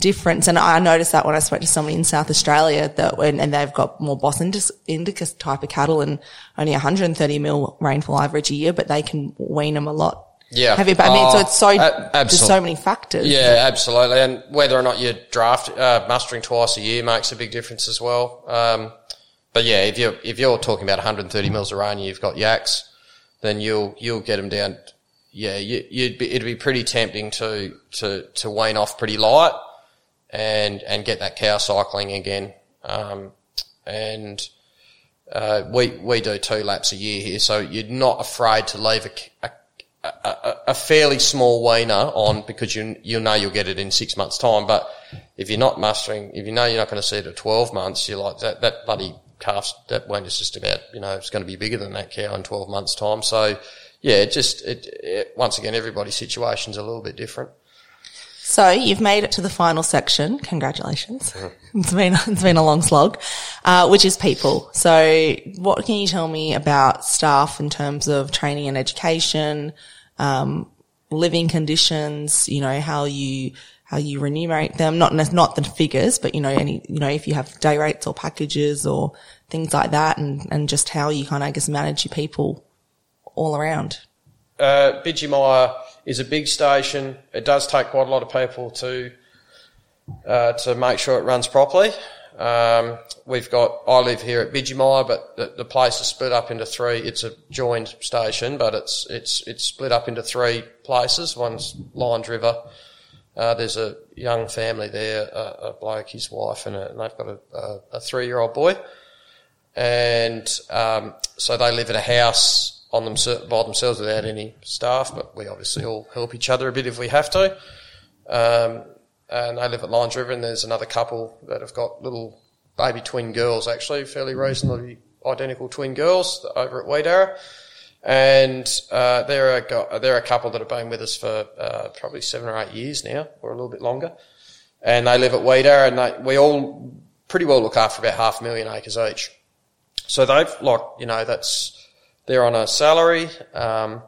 difference and I noticed that when I spoke to somebody in South Australia that when and they've got more Bos Indicus, Indicus type of cattle and only 130 mil rainfall average a year but they can wean them a lot Yeah. heavy but I mean so Oh, it's so a- there's so many factors Yeah, absolutely. And whether or not you draft uh, mustering twice a year makes a big difference as well. Um, but yeah, if you're if you're talking about 130 mils of rain, and you've got yaks, then you'll you'll get them down. Yeah, you, you'd be, it'd be pretty tempting to to to wane off pretty light and and get that cow cycling again. Um, and uh, we we do two laps a year here, so you're not afraid to leave a a fairly small weaner on because you you know you'll get it in six months' time. But if you're not mustering, if you know you're not going to see it at twelve months, you're like that that bloody calves that is just about you know it's going to be bigger than that cow in twelve months' time. So yeah, it just it, it once again everybody's situation's a little bit different. So you've made it to the final section. Congratulations. It's been, it's been a long slog, uh, which is people. So what can you tell me about staff in terms of training and education, um, living conditions, you know, how you, how you remunerate them, not, not the figures, but you know, any, you know, if you have day rates or packages or things like that and, and just how you kind of, I guess, manage your people all around. Uh, Bidgemia, is a big station. It does take quite a lot of people to uh, to make sure it runs properly. Um, we've got I live here at Bidgemia, but the, the, place is split up into three. It's a joined station, but it's it's it's split up into three places. One's Lyons River. Uh, there's a young family there, a, a bloke, his wife, and, a, and they've got a, a, a three-year-old boy. And um, so they live in a house on them by themselves without any staff, but we obviously all help each other a bit if we have to. Um, and they live at Lyons River, and there's another couple that have got little baby twin girls, actually, fairly reasonably identical twin girls over at Weedara. And uh, they're, a, they're a couple that have been with us for uh, probably seven or eight years now, or a little bit longer. And they live at Weedara, and they, we all pretty well look after about half a million acres each. So they've, like, you know, that's they're on a salary. Um,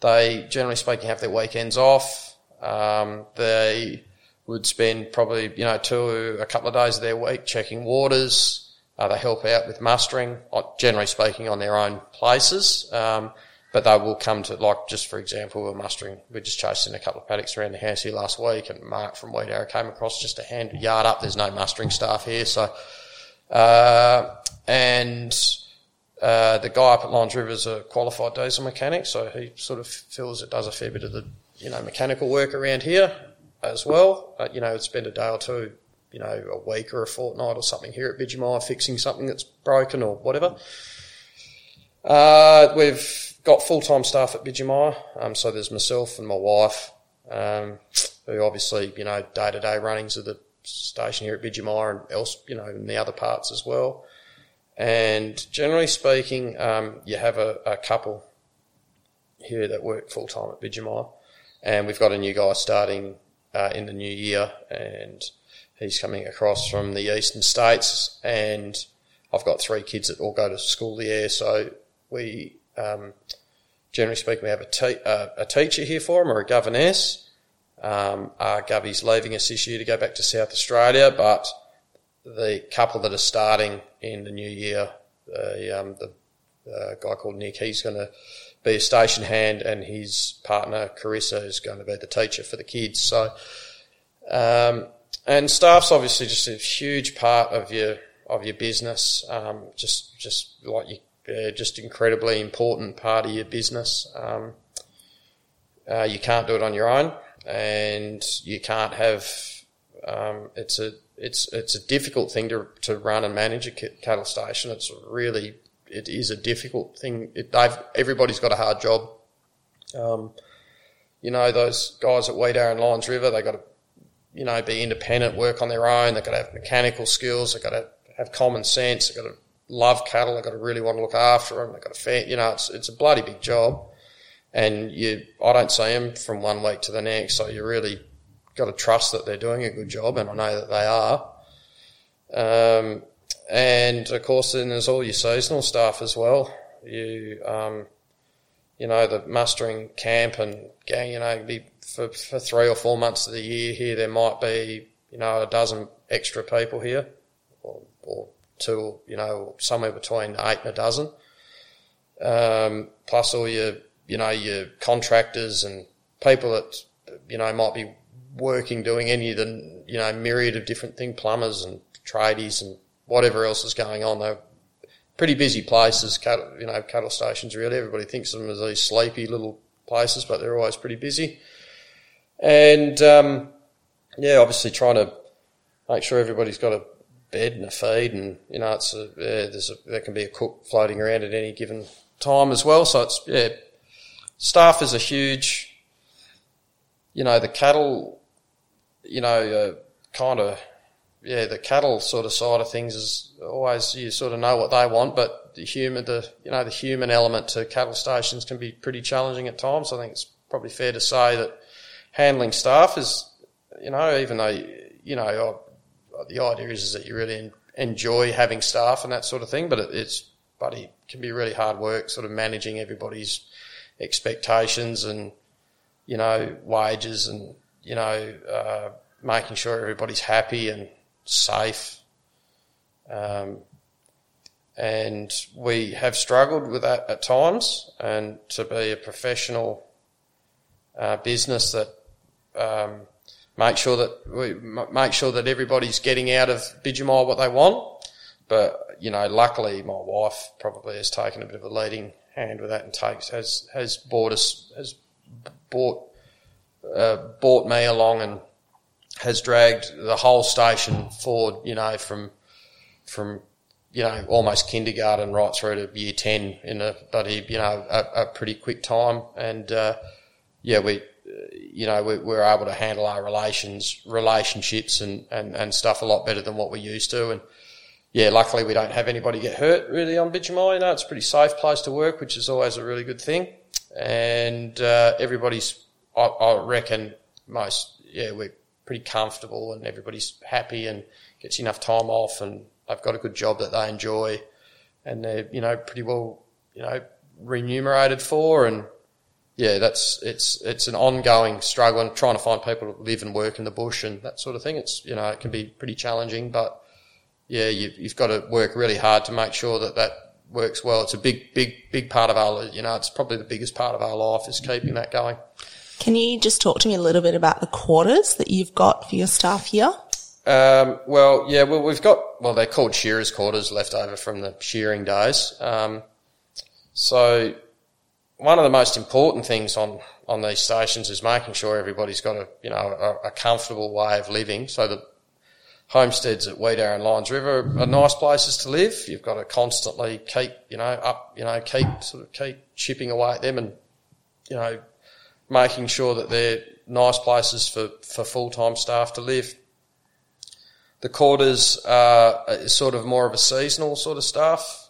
they, generally speaking, have their weekends off. Um, they would spend probably, you know, two, a couple of days of their week checking waters. Uh, they help out with mustering, uh, generally speaking, on their own places. Um, but they will come to, like, just for example, we're mustering, we're just chasing a couple of paddocks around the house here last week, and Mark from Weedara came across just a hand yard up. There's no mustering staff here, so, uh, and, uh, the guy up at Lyons River is a qualified diesel mechanic, so he sort of feels it does a fair bit of the, you know, mechanical work around here as well. Uh, you know, spend a day or two, you know, a week or a fortnight or something here at Bidgemia fixing something that's broken or whatever. Uh, we've got full-time staff at Bidgemia, um, so there's myself and my wife, um, who obviously, you know, day-to-day runnings of the station here at Bidgemia and else, you know, in the other parts as well. And generally speaking, um, you have a, a, couple here that work full time at Bidgemia. And we've got a new guy starting uh, in the new year, and he's coming across from the eastern states. And I've got three kids that all go to school there, so we, um, generally speaking, we have a, te- uh, a teacher here for him or a governess. Um, our Govey's leaving us this year to go back to South Australia, but the couple that are starting in the new year, the, um, the uh, guy called Nick, he's going to be a station hand, and his partner Carissa is going to be the teacher for the kids. So, um, and staff's obviously just a huge part of your of your business. Um, just just like you, uh, just incredibly important part of your business. Um, uh, you can't do it on your own, and you can't have. Um, it's a it's it's a difficult thing to to run and manage a cattle station. It's really it is a difficult thing. It, they've everybody's got a hard job. Um, you know those guys at Weedara and Lyons River, they got to you know be independent, work on their own. They've got to have mechanical skills. They've got to have common sense. They've got to love cattle. They've got to really want to look after them. They've got to fan, you know it's it's a bloody big job, and you I don't see them from one week to the next. So you really got to trust that they're doing a good job, and I know that they are. Um, and of course, then there's all your seasonal staff as well. You, um, you know, the mustering camp and gang, you know, for, for three or four months of the year here, there might be, you know, a dozen extra people here, or, or two, you know, somewhere between eight and a dozen. Um, plus all your, you know, your contractors and people that, you know, might be working doing any of the you know myriad of different things, plumbers and tradies and whatever else is going on. They're pretty busy places, cattle, you know, cattle stations. Really, everybody thinks of them as these sleepy little places, but they're always pretty busy. And um, yeah, obviously trying to make sure everybody's got a bed and a feed, and you know, it's a, yeah, there's a, there can be a cook floating around at any given time as well. So it's yeah, staff is a huge. You know, the cattle you know, uh, kind of yeah, the cattle sort of side of things is always you sort of know what they want, but the human, the you know, the human element to cattle stations can be pretty challenging at times. I think it's probably fair to say that handling staff is, you know, even though you know the idea is, is that you really enjoy having staff and that sort of thing, but it, it's but it can be really hard work, sort of managing everybody's expectations and you know wages and you know uh, making sure everybody's happy and safe. Um, and we have struggled with that at times. And to be a professional uh, business that um, make sure that we make sure that everybody's getting out of Bidgemia what they want. But you know, luckily, my wife probably has taken a bit of a leading hand with that and takes has has bought us has bought uh, bought me along and has dragged the whole station forward. You know, from from you know almost kindergarten right through to year ten in a bloody you know a, a pretty quick time. And uh, yeah, we you know we, we're able to handle our relations relationships and, and and stuff a lot better than what we used to. And yeah, luckily we don't have anybody get hurt really on Bidgemia. You know, it's a pretty safe place to work, which is always a really good thing. And uh, everybody's, I, I reckon, most yeah, we're pretty comfortable and everybody's happy and gets enough time off and they've got a good job that they enjoy and they're, you know, pretty well, you know, remunerated for and yeah, that's, it's, it's an ongoing struggle and trying to find people to live and work in the bush and that sort of thing. It's, you know, it can be pretty challenging, but yeah, you, you've got to work really hard to make sure that that works well. It's a big, big, big part of our, you know, it's probably the biggest part of our life is keeping that going. Can you just talk to me a little bit about the quarters that you've got for your staff here? Um, well, yeah, well, we've got, well, they're called shearers quarters left over from the shearing days. Um, so one of the most important things on, on these stations is making sure everybody's got a, you know, a, a comfortable way of living. So the homesteads at Weedar and Lyons River are nice places to live. You've got to constantly keep, you know, up, you know, keep, sort of keep chipping away at them and, you know, making sure that they're nice places for, for full-time staff to live. The quarters are sort of more of a seasonal sort of staff,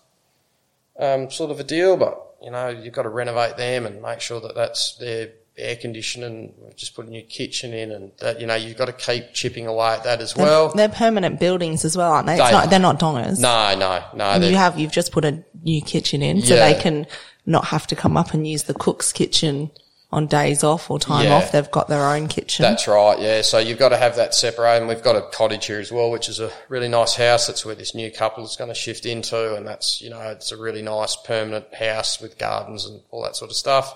um, sort of a deal, but you know you've got to renovate them and make sure that that's their air conditioning. We've just put a new kitchen in, and that you know you've got to keep chipping away at that as well. They're, they're permanent buildings as well, aren't they? they not, they're not dongas. No, no, no. You have you've just put a new kitchen in, so yeah. they can not have to come up and use the cook's kitchen on days off or time yeah. off, they've got their own kitchen. That's right, yeah. So you've got to have that separate. And we've got a cottage here as well, which is a really nice house. That's where this new couple is going to shift into. And that's, you know, it's a really nice permanent house with gardens and all that sort of stuff.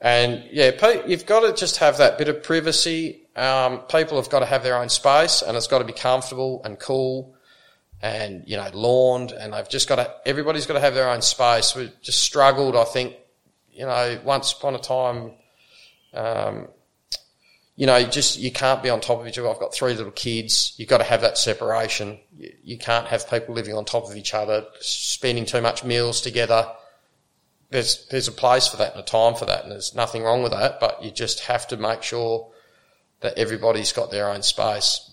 And yeah, you've got to just have that bit of privacy. Um, people have got to have their own space and it's got to be comfortable and cool and, you know, lawned and they've just got to, everybody's got to have their own space. We've just struggled, I think, you know, once upon a time, um, you know, you just you can't be on top of each other. I've got three little kids. You've got to have that separation. You, you, can't have people living on top of each other, spending too much meals together. There's there's a place for that and a time for that, and there's nothing wrong with that. But you just have to make sure that everybody's got their own space.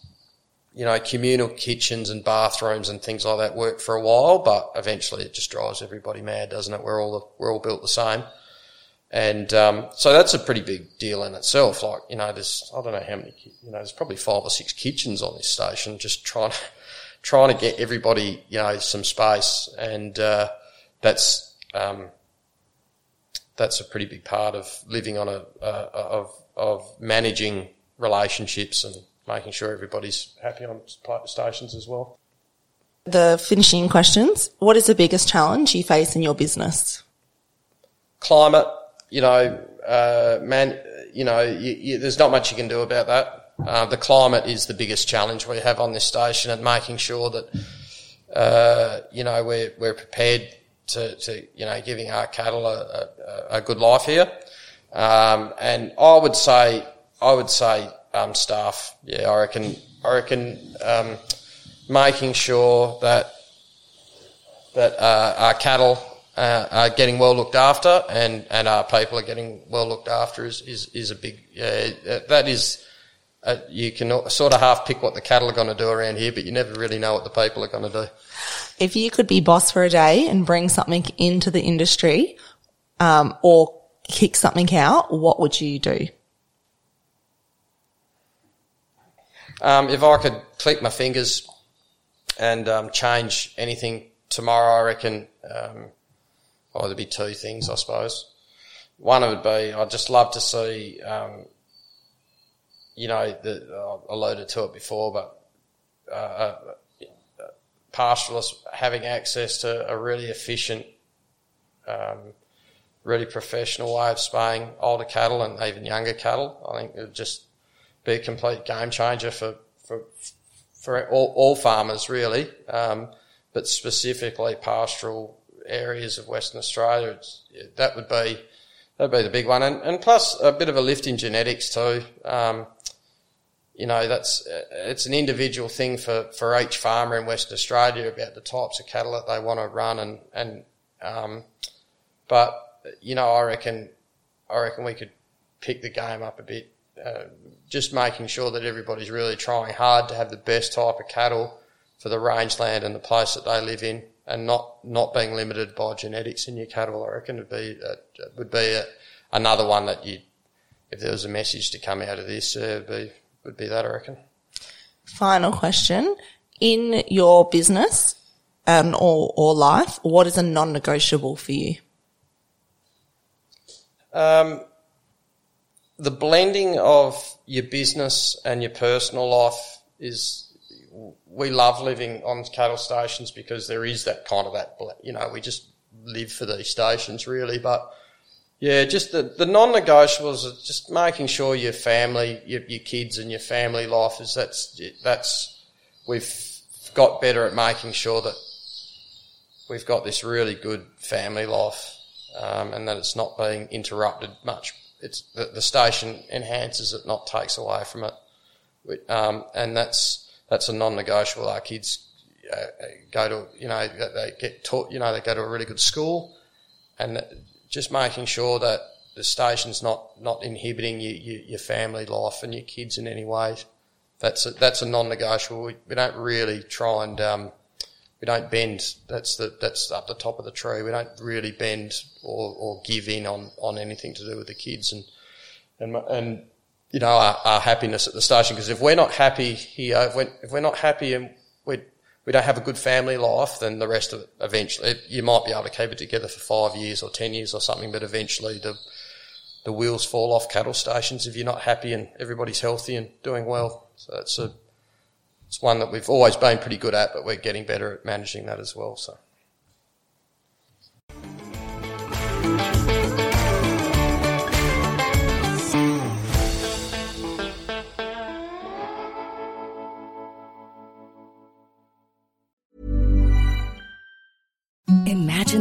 You know, communal kitchens and bathrooms and things like that work for a while, but eventually it just drives everybody mad, doesn't it? We're all we're all built the same. And um, so that's a pretty big deal in itself. Like, you know, there's, I don't know how many, you know, there's probably five or six kitchens on this station just trying to, trying to get everybody, you know, some space. And uh, that's, um, that's a pretty big part of living on a, uh, of, of managing relationships and making sure everybody's happy on stations as well. The finishing questions. What is the biggest challenge you face in your business? Climate you know, uh, man, you know, you, you, there's not much you can do about that. Uh, the climate is the biggest challenge we have on this station, and making sure that uh, you know we're we're prepared to, to you know giving our cattle a, a, a good life here. Um, and I would say I would say um, staff. Yeah, I reckon I reckon um, making sure that that uh, our cattle uh, are getting well looked after and, and our people are getting well looked after is, is, is a big, uh, that is uh, you can sort of half pick what the cattle are going to do around here, but you never really know what the people are going to do. If you could be boss for a day and bring something into the industry, um, or kick something out, what would you do? Um, if I could click my fingers and um, change anything tomorrow, I reckon um, oh, there'd be two things, I suppose. One would be I'd just love to see, um, you know, the, I alluded to it before, but uh, uh, pastoralists having access to a really efficient, um, really professional way of spaying older cattle and even younger cattle. I think it would just be a complete game changer for for for all, all farmers really, um, but specifically pastoral areas of Western Australia. that would be that'd be the big one, and, and plus a bit of a lift in genetics too. Um, you know, that's it's an individual thing for, for each farmer in Western Australia about the types of cattle that they want to run, and and um, but you know, I reckon I reckon we could pick the game up a bit uh, just making sure that everybody's really trying hard to have the best type of cattle for the rangeland and the place that they live in, and not not being limited by genetics in your cattle. I reckon would be uh, would be a, another one that you, if there was a message to come out of this, uh, would be would be that. I reckon. Final question: In your business um, or or life, what is a non-negotiable for you? Um, the blending of your business and your personal life is we love living on cattle stations because there is that kind of that you know we just live for these stations really but yeah just the, the non-negotiables are just making sure your family your, your kids and your family life is that's that's we've got better at making sure that we've got this really good family life um, and that it's not being interrupted much it's the, the station enhances it, not takes away from it. Um, and that's that's a non-negotiable. Our kids uh, go to you know they get taught you know they go to a really good school, and just making sure that the station's not not inhibiting you, you, your family life and your kids in any way. That's a, that's a non-negotiable. We, we don't really try and um, we don't bend. That's the that's up the top of the tree. We don't really bend or, or give in on, on anything to do with the kids and and and you know our, our happiness at the station. Because if we're not happy here, if we're, if we're not happy and we we don't have a good family life, then the rest of it eventually you might be able to keep it together for five years or ten years or something, but eventually the the wheels fall off cattle stations if you're not happy and everybody's healthy and doing well. So it's a it's one that we've always been pretty good at, but we're getting better at managing that as well. So. Imagine